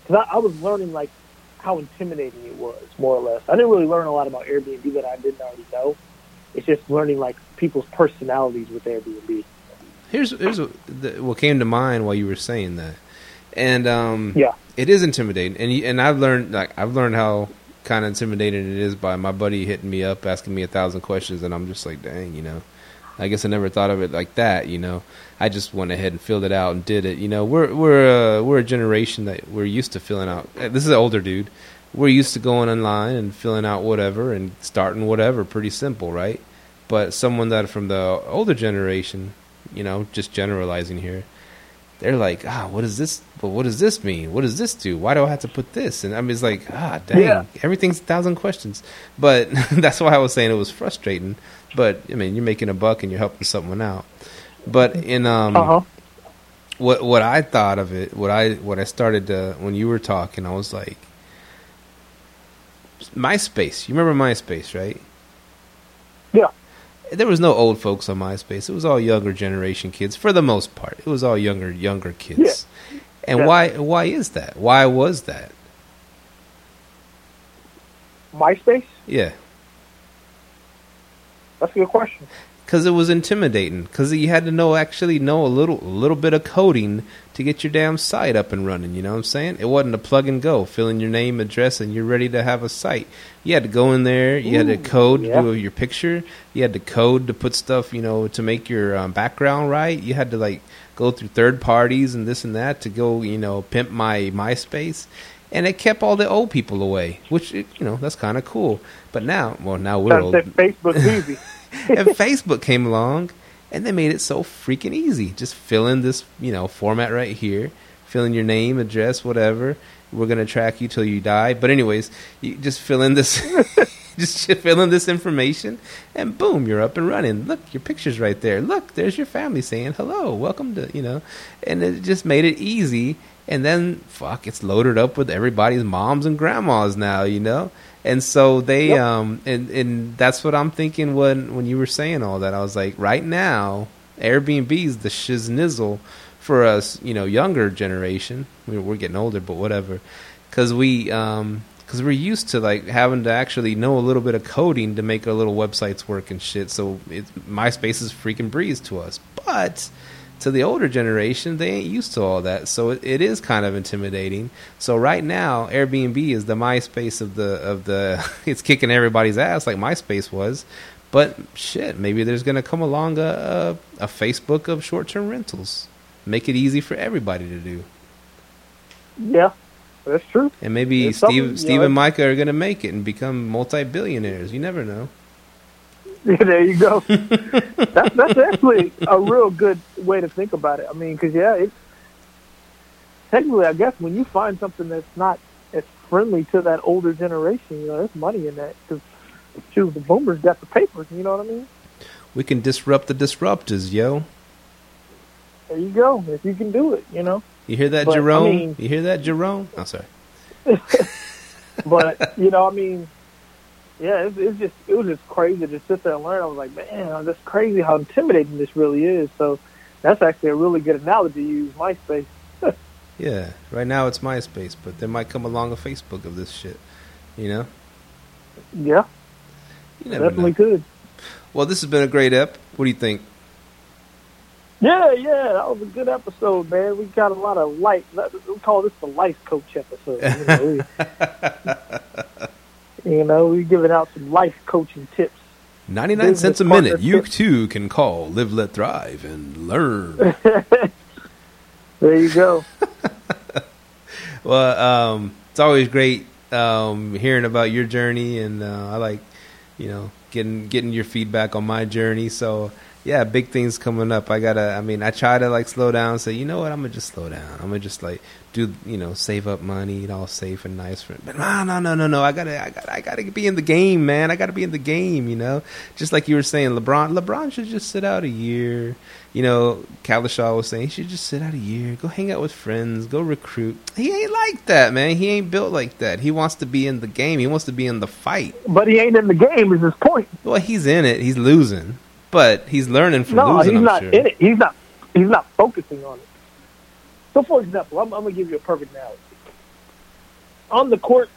because I, I was learning like how intimidating it was, more or less. I didn't really learn a lot about Airbnb that I didn't already know. It's just learning like people's personalities with Airbnb. Here's here's what, the, what came to mind while you were saying that, and um, Yeah. it is intimidating. And you, and I've learned like I've learned how kind of intimidating it is by my buddy hitting me up, asking me a thousand questions, and I'm just like, dang, you know. I guess I never thought of it like that, you know. I just went ahead and filled it out and did it. You know, we're we're uh, we're a generation that we're used to filling out. uh, This is an older dude. We're used to going online and filling out whatever and starting whatever. Pretty simple, right? But someone that from the older generation, you know, just generalizing here, they're like, ah, what is this? But what does this mean? What does this do? Why do I have to put this? And I mean, it's like, ah, dang, Yeah. everything's a thousand questions. But *laughs* that's why I was saying it was frustrating. But I mean, you're making a buck and you're helping someone out. But in um, Uh huh. what what I thought of it, what I what I started to when you were talking, I was like, MySpace. You remember MySpace, right? Yeah. There was no old folks on MySpace. It was all younger generation kids for the most part. It was all younger younger kids. And Yeah. why why is that? Why was that? MySpace. Yeah. That's a good question. Because it was intimidating. Because you had to know actually know a little a little bit of coding to get your damn site up and running. You know what I'm saying? It wasn't a plug and go, fill in your name, address, and you're ready to have a site. You had to go in there. You had to code yeah. to do your picture. You had to code to put stuff, you know, to make your um, background right. You had to like go through third parties and this and that to go, you know, pimp my MySpace. And it kept all the old people away, which you know that's kind of cool. But now, well, now we're old. Facebook's *laughs* easy. *laughs* and Facebook came along and they made it so freaking easy. Just fill in this, you know, format right here. Fill in your name, address, whatever. We're gonna track you till you die. But anyways, you just fill in this *laughs* just *laughs* fill in this information and boom, you're up and running. Look, your picture's right there. Look, there's your family saying hello, welcome to you know and it just made it easy and then fuck, it's loaded up with everybody's moms and grandmas now, you know? And so they Yep. um and and that's what I'm thinking when when you were saying all that. I was like, right now, Airbnb is the shiznizzle for us, you know, younger generation. We- We're getting older, but whatever. Cuz we um because we're used to like having to actually know a little bit of coding to make our little websites work and shit. So it, MySpace is freaking breeze to us, but to the older generation, they ain't used to all that. So it, it is kind of intimidating. So right now, Airbnb is the MySpace of the of the. *laughs* it's kicking everybody's ass like MySpace was. But shit, maybe there's gonna come along a a, a Facebook of short term rentals. Make it easy for everybody to do. Yeah, that's true. And maybe It's Steve, Steve know, and Micah are going to make it and become multi billionaires. You never know. *laughs* There you go. *laughs* that's that's actually a real good way to think about it. I mean, because yeah, it's technically, I guess, when you find something that's not as friendly to that older generation, you know, there's money in that. Because shoot, the boomers got the papers. You know what I mean? We can disrupt the disruptors, yo. There you go. If you can do it, you know. You hear that, But, I Jerome? mean- you hear that, Jerome? I'm oh, sorry. *laughs* But you know, I mean, yeah, it's, it's just it was just crazy to sit there and learn. I was like, man, that's crazy how intimidating this really is. So that's actually a really good analogy to use MySpace. *laughs* Yeah, right now it's MySpace, but there might come along a Facebook of this shit. You know? Yeah, You definitely know. could. Well, this has been a great ep. What do you think? Yeah, yeah, that was a good episode, man. We got a lot of life. We call this the life coach episode. *laughs* You know, you know, we're giving out some life coaching tips. 99 Business cents a minute. You too can call Live, Let, Thrive and learn. *laughs* There you go. *laughs* well, um, it's always great um, hearing about your journey, and uh, I like, you know, getting getting your feedback on my journey. So yeah, big things coming up. I gotta. I mean, I try to like slow down. Say, you know what? I'm gonna just slow down. I'm gonna just like do, you know, save up money, and all safe and nice for. But no, no, no, no, no. I gotta, I gotta, I gotta be in the game, man. I gotta be in the game. You know, just like you were saying, LeBron. LeBron should just sit out a year. You know, Kalishaw was saying he should just sit out a year, go hang out with friends, go recruit. He ain't like that, man. He ain't built like that. He wants to be in the game. He wants to be in the fight. But he ain't in the game. Is his point? Well, he's in it. He's losing, but he's learning from No, losing. he's I'm not sure. in it. He's not. He's not focusing on it. So, for example, I'm, I'm gonna give you a perfect analogy. On the court,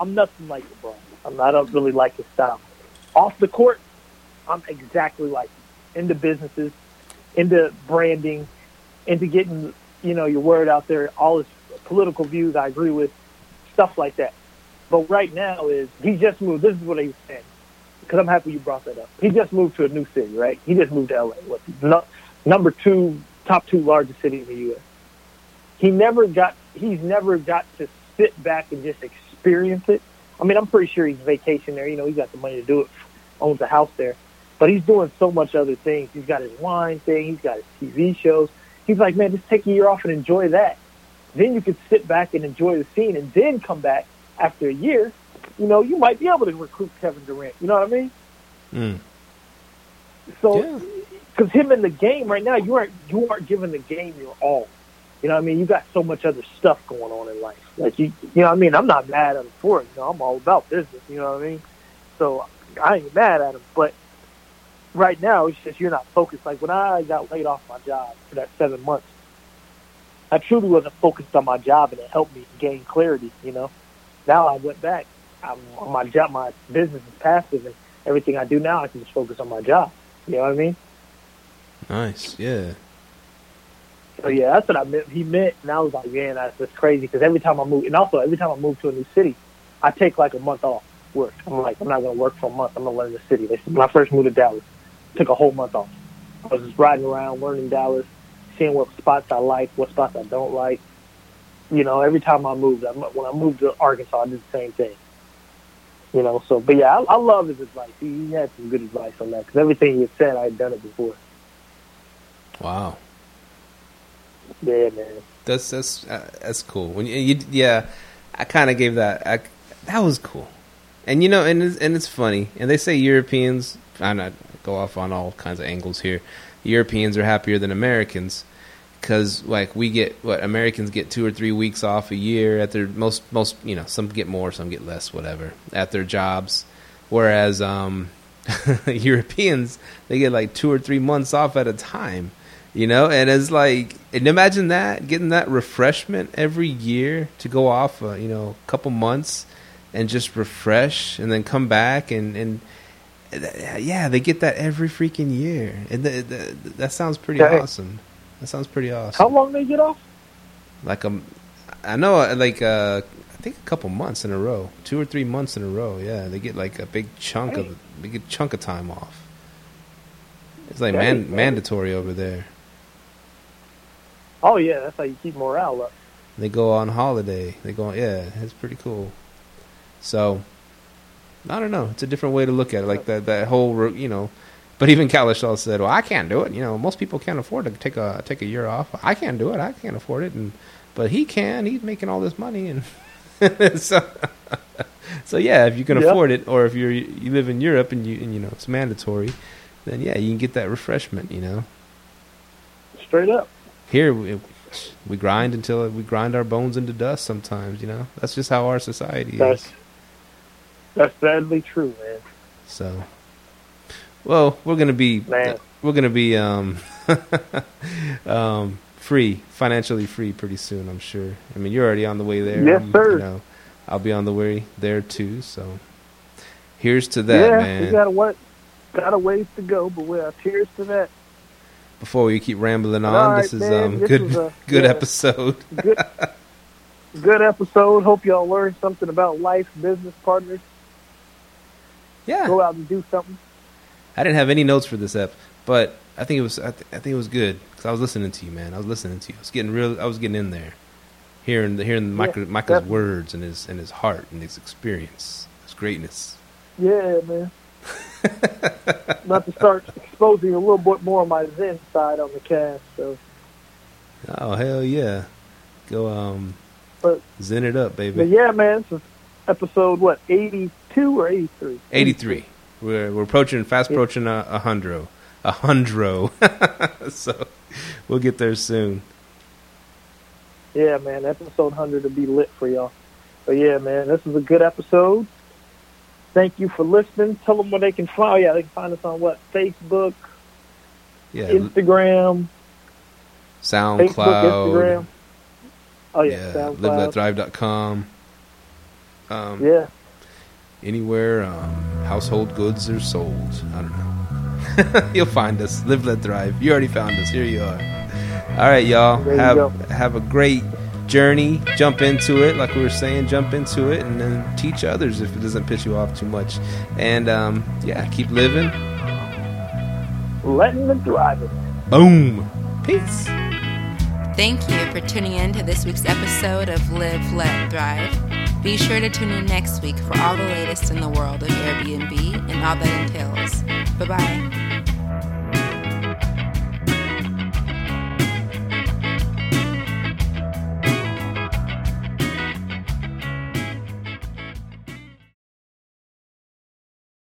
I'm nothing like LeBron. I'm, I don't really like his style. Off the court, I'm exactly like him. into businesses, into branding, into getting you know your word out there. All his political views, I agree with, stuff like that. But right now is he just moved. This is what he was saying because I'm happy you brought that up. He just moved to a new city, right? He just moved to LA, what's no, number two, top two largest city in the U.S. He never got, he's never got to sit back and just experience it. I mean, I'm pretty sure he's vacation there. You know, he's got the money to do it, owns a house there, but he's doing so much other things. He's got his wine thing, he's got his TV shows. He's like, man, just take a year off and enjoy that. Then you can sit back and enjoy the scene, and then come back after a year you know, you might be able to recruit Kevin Durant. You know what I mean? Mm. So, Yeah. because him in the game right now, you aren't you aren't giving the game your all. You know what I mean? You got so much other stuff going on in life. Like you, you know what I mean? I'm not mad at him for it. You know, I'm all about business. You know what I mean? So I ain't mad at him. But right now, it's just you're not focused. Like when I got laid off my job for that seven months, I truly wasn't focused on my job, and it helped me gain clarity. You know, now I went back. I'm, my job, my business is passive, and everything I do now, I can just focus on my job. You know what I mean? Nice. Yeah. So yeah, that's what I meant. He meant, and I was like, man, that's, that's crazy. Because every time I move, and also every time I move to a new city, I take like a month off work. I'm like, I'm not going to work for a month. I'm going to learn the city. When I first moved to Dallas, took a whole month off. I was just riding around, learning Dallas, seeing what spots I like, what spots I don't like. You know, every time I moved, I, when I moved to Arkansas, I did the same thing. You know, so but yeah, I, I love his advice. He, he had some good advice on that because everything he had said, I had done it before. Wow. Yeah, man. That's that's uh, that's cool. When you, you yeah, I kind of gave that. I, that was cool. And you know, and it's, and it's funny. And they say Europeans. I'm not go off on all kinds of angles here. Europeans are happier than Americans because like we get what Americans get two or three weeks off a year at their most most you know some get more some get less whatever at their jobs, whereas um, *laughs* Europeans they get like two or three months off at a time you know and it's like and imagine that getting that refreshment every year to go off uh, you know a couple months and just refresh and then come back and and yeah, they get that every freaking year, and the, the, that sounds pretty Okay. awesome. That sounds pretty awesome. How long they get off? Like um, I know, uh, like uh, I think a couple months in a row, two or three months in a row. Yeah, they get like a big chunk Hey. of big chunk of time off. It's like man, man. mandatory over there. Oh yeah, that's how you keep morale up. They go on holiday. They go, on, yeah, it's pretty cool. So, I don't know. It's a different way to look at it. Like that, that whole, you know. But even Kalishaw said, "Well, I can't do it. You know, most people can't afford to take a take a year off. I can't do it. I can't afford it." And but he can. He's making all this money, and *laughs* so so yeah. If you can Yep. afford it, or if you're you live in Europe and you and you know it's mandatory, then yeah, you can get that refreshment. You know. Straight up. Here we, we grind until we grind our bones into dust. Sometimes, you know, that's just how our society That's is. that's sadly true, man. So, well, we're gonna be Man. we're gonna be um, *laughs* um, free, financially free, pretty soon. I'm sure. I mean, you're already on the way there. Yes, I'm- sir. You know, I'll be on the way there too. So, here's to that, yeah, man. we got a what? Got a ways to go, but we're cheers to that. Before we keep rambling on, right, this is man, um this good a- *laughs* good yeah. episode. *laughs* Good, good episode. Hope y'all learned something about life, business partners. Yeah. Go out and do something. I didn't have any notes for this ep, but I think it was I, th- I think it was good because I was listening to you, man. I was listening to you. I was getting real. I was getting in there, hearing the, hearing Micah, Micah's definitely. words and his and his heart and his experience, his greatness. Yeah, man. *laughs* About to start exposing a little bit more of my Zen side on the cast. So, Oh hell yeah, go um, But- zen it up, but baby. yeah, man. This is episode what eighty two or eighty three? Eighty three. We're we're approaching fast approaching a, a hundred, a hundred. *laughs* so we'll get there soon. Yeah, man. Episode hundred will be lit for y'all. But yeah, man, this is a good episode. Thank you for listening. Tell them where they can find. Oh, yeah, they can find us on what Facebook, Yeah, Instagram, Facebook, SoundCloud. Instagram. Oh yeah, yeah, SoundCloud. liveletthrive.com. Um, Yeah, anywhere um, household goods are sold. I don't know. *laughs* You'll find us. Live, let thrive. You already found us. Here you are. All right, y'all. There have have a great journey. Jump into it, like we were saying. Jump into it, and then teach others if it doesn't piss you off too much. And um, yeah, keep living. letting the driver. Boom. Peace. Thank you for tuning in to this week's episode of Live, Let, Thrive. Be sure to tune in next week for all the latest in the world of Airbnb and all that entails. Bye bye.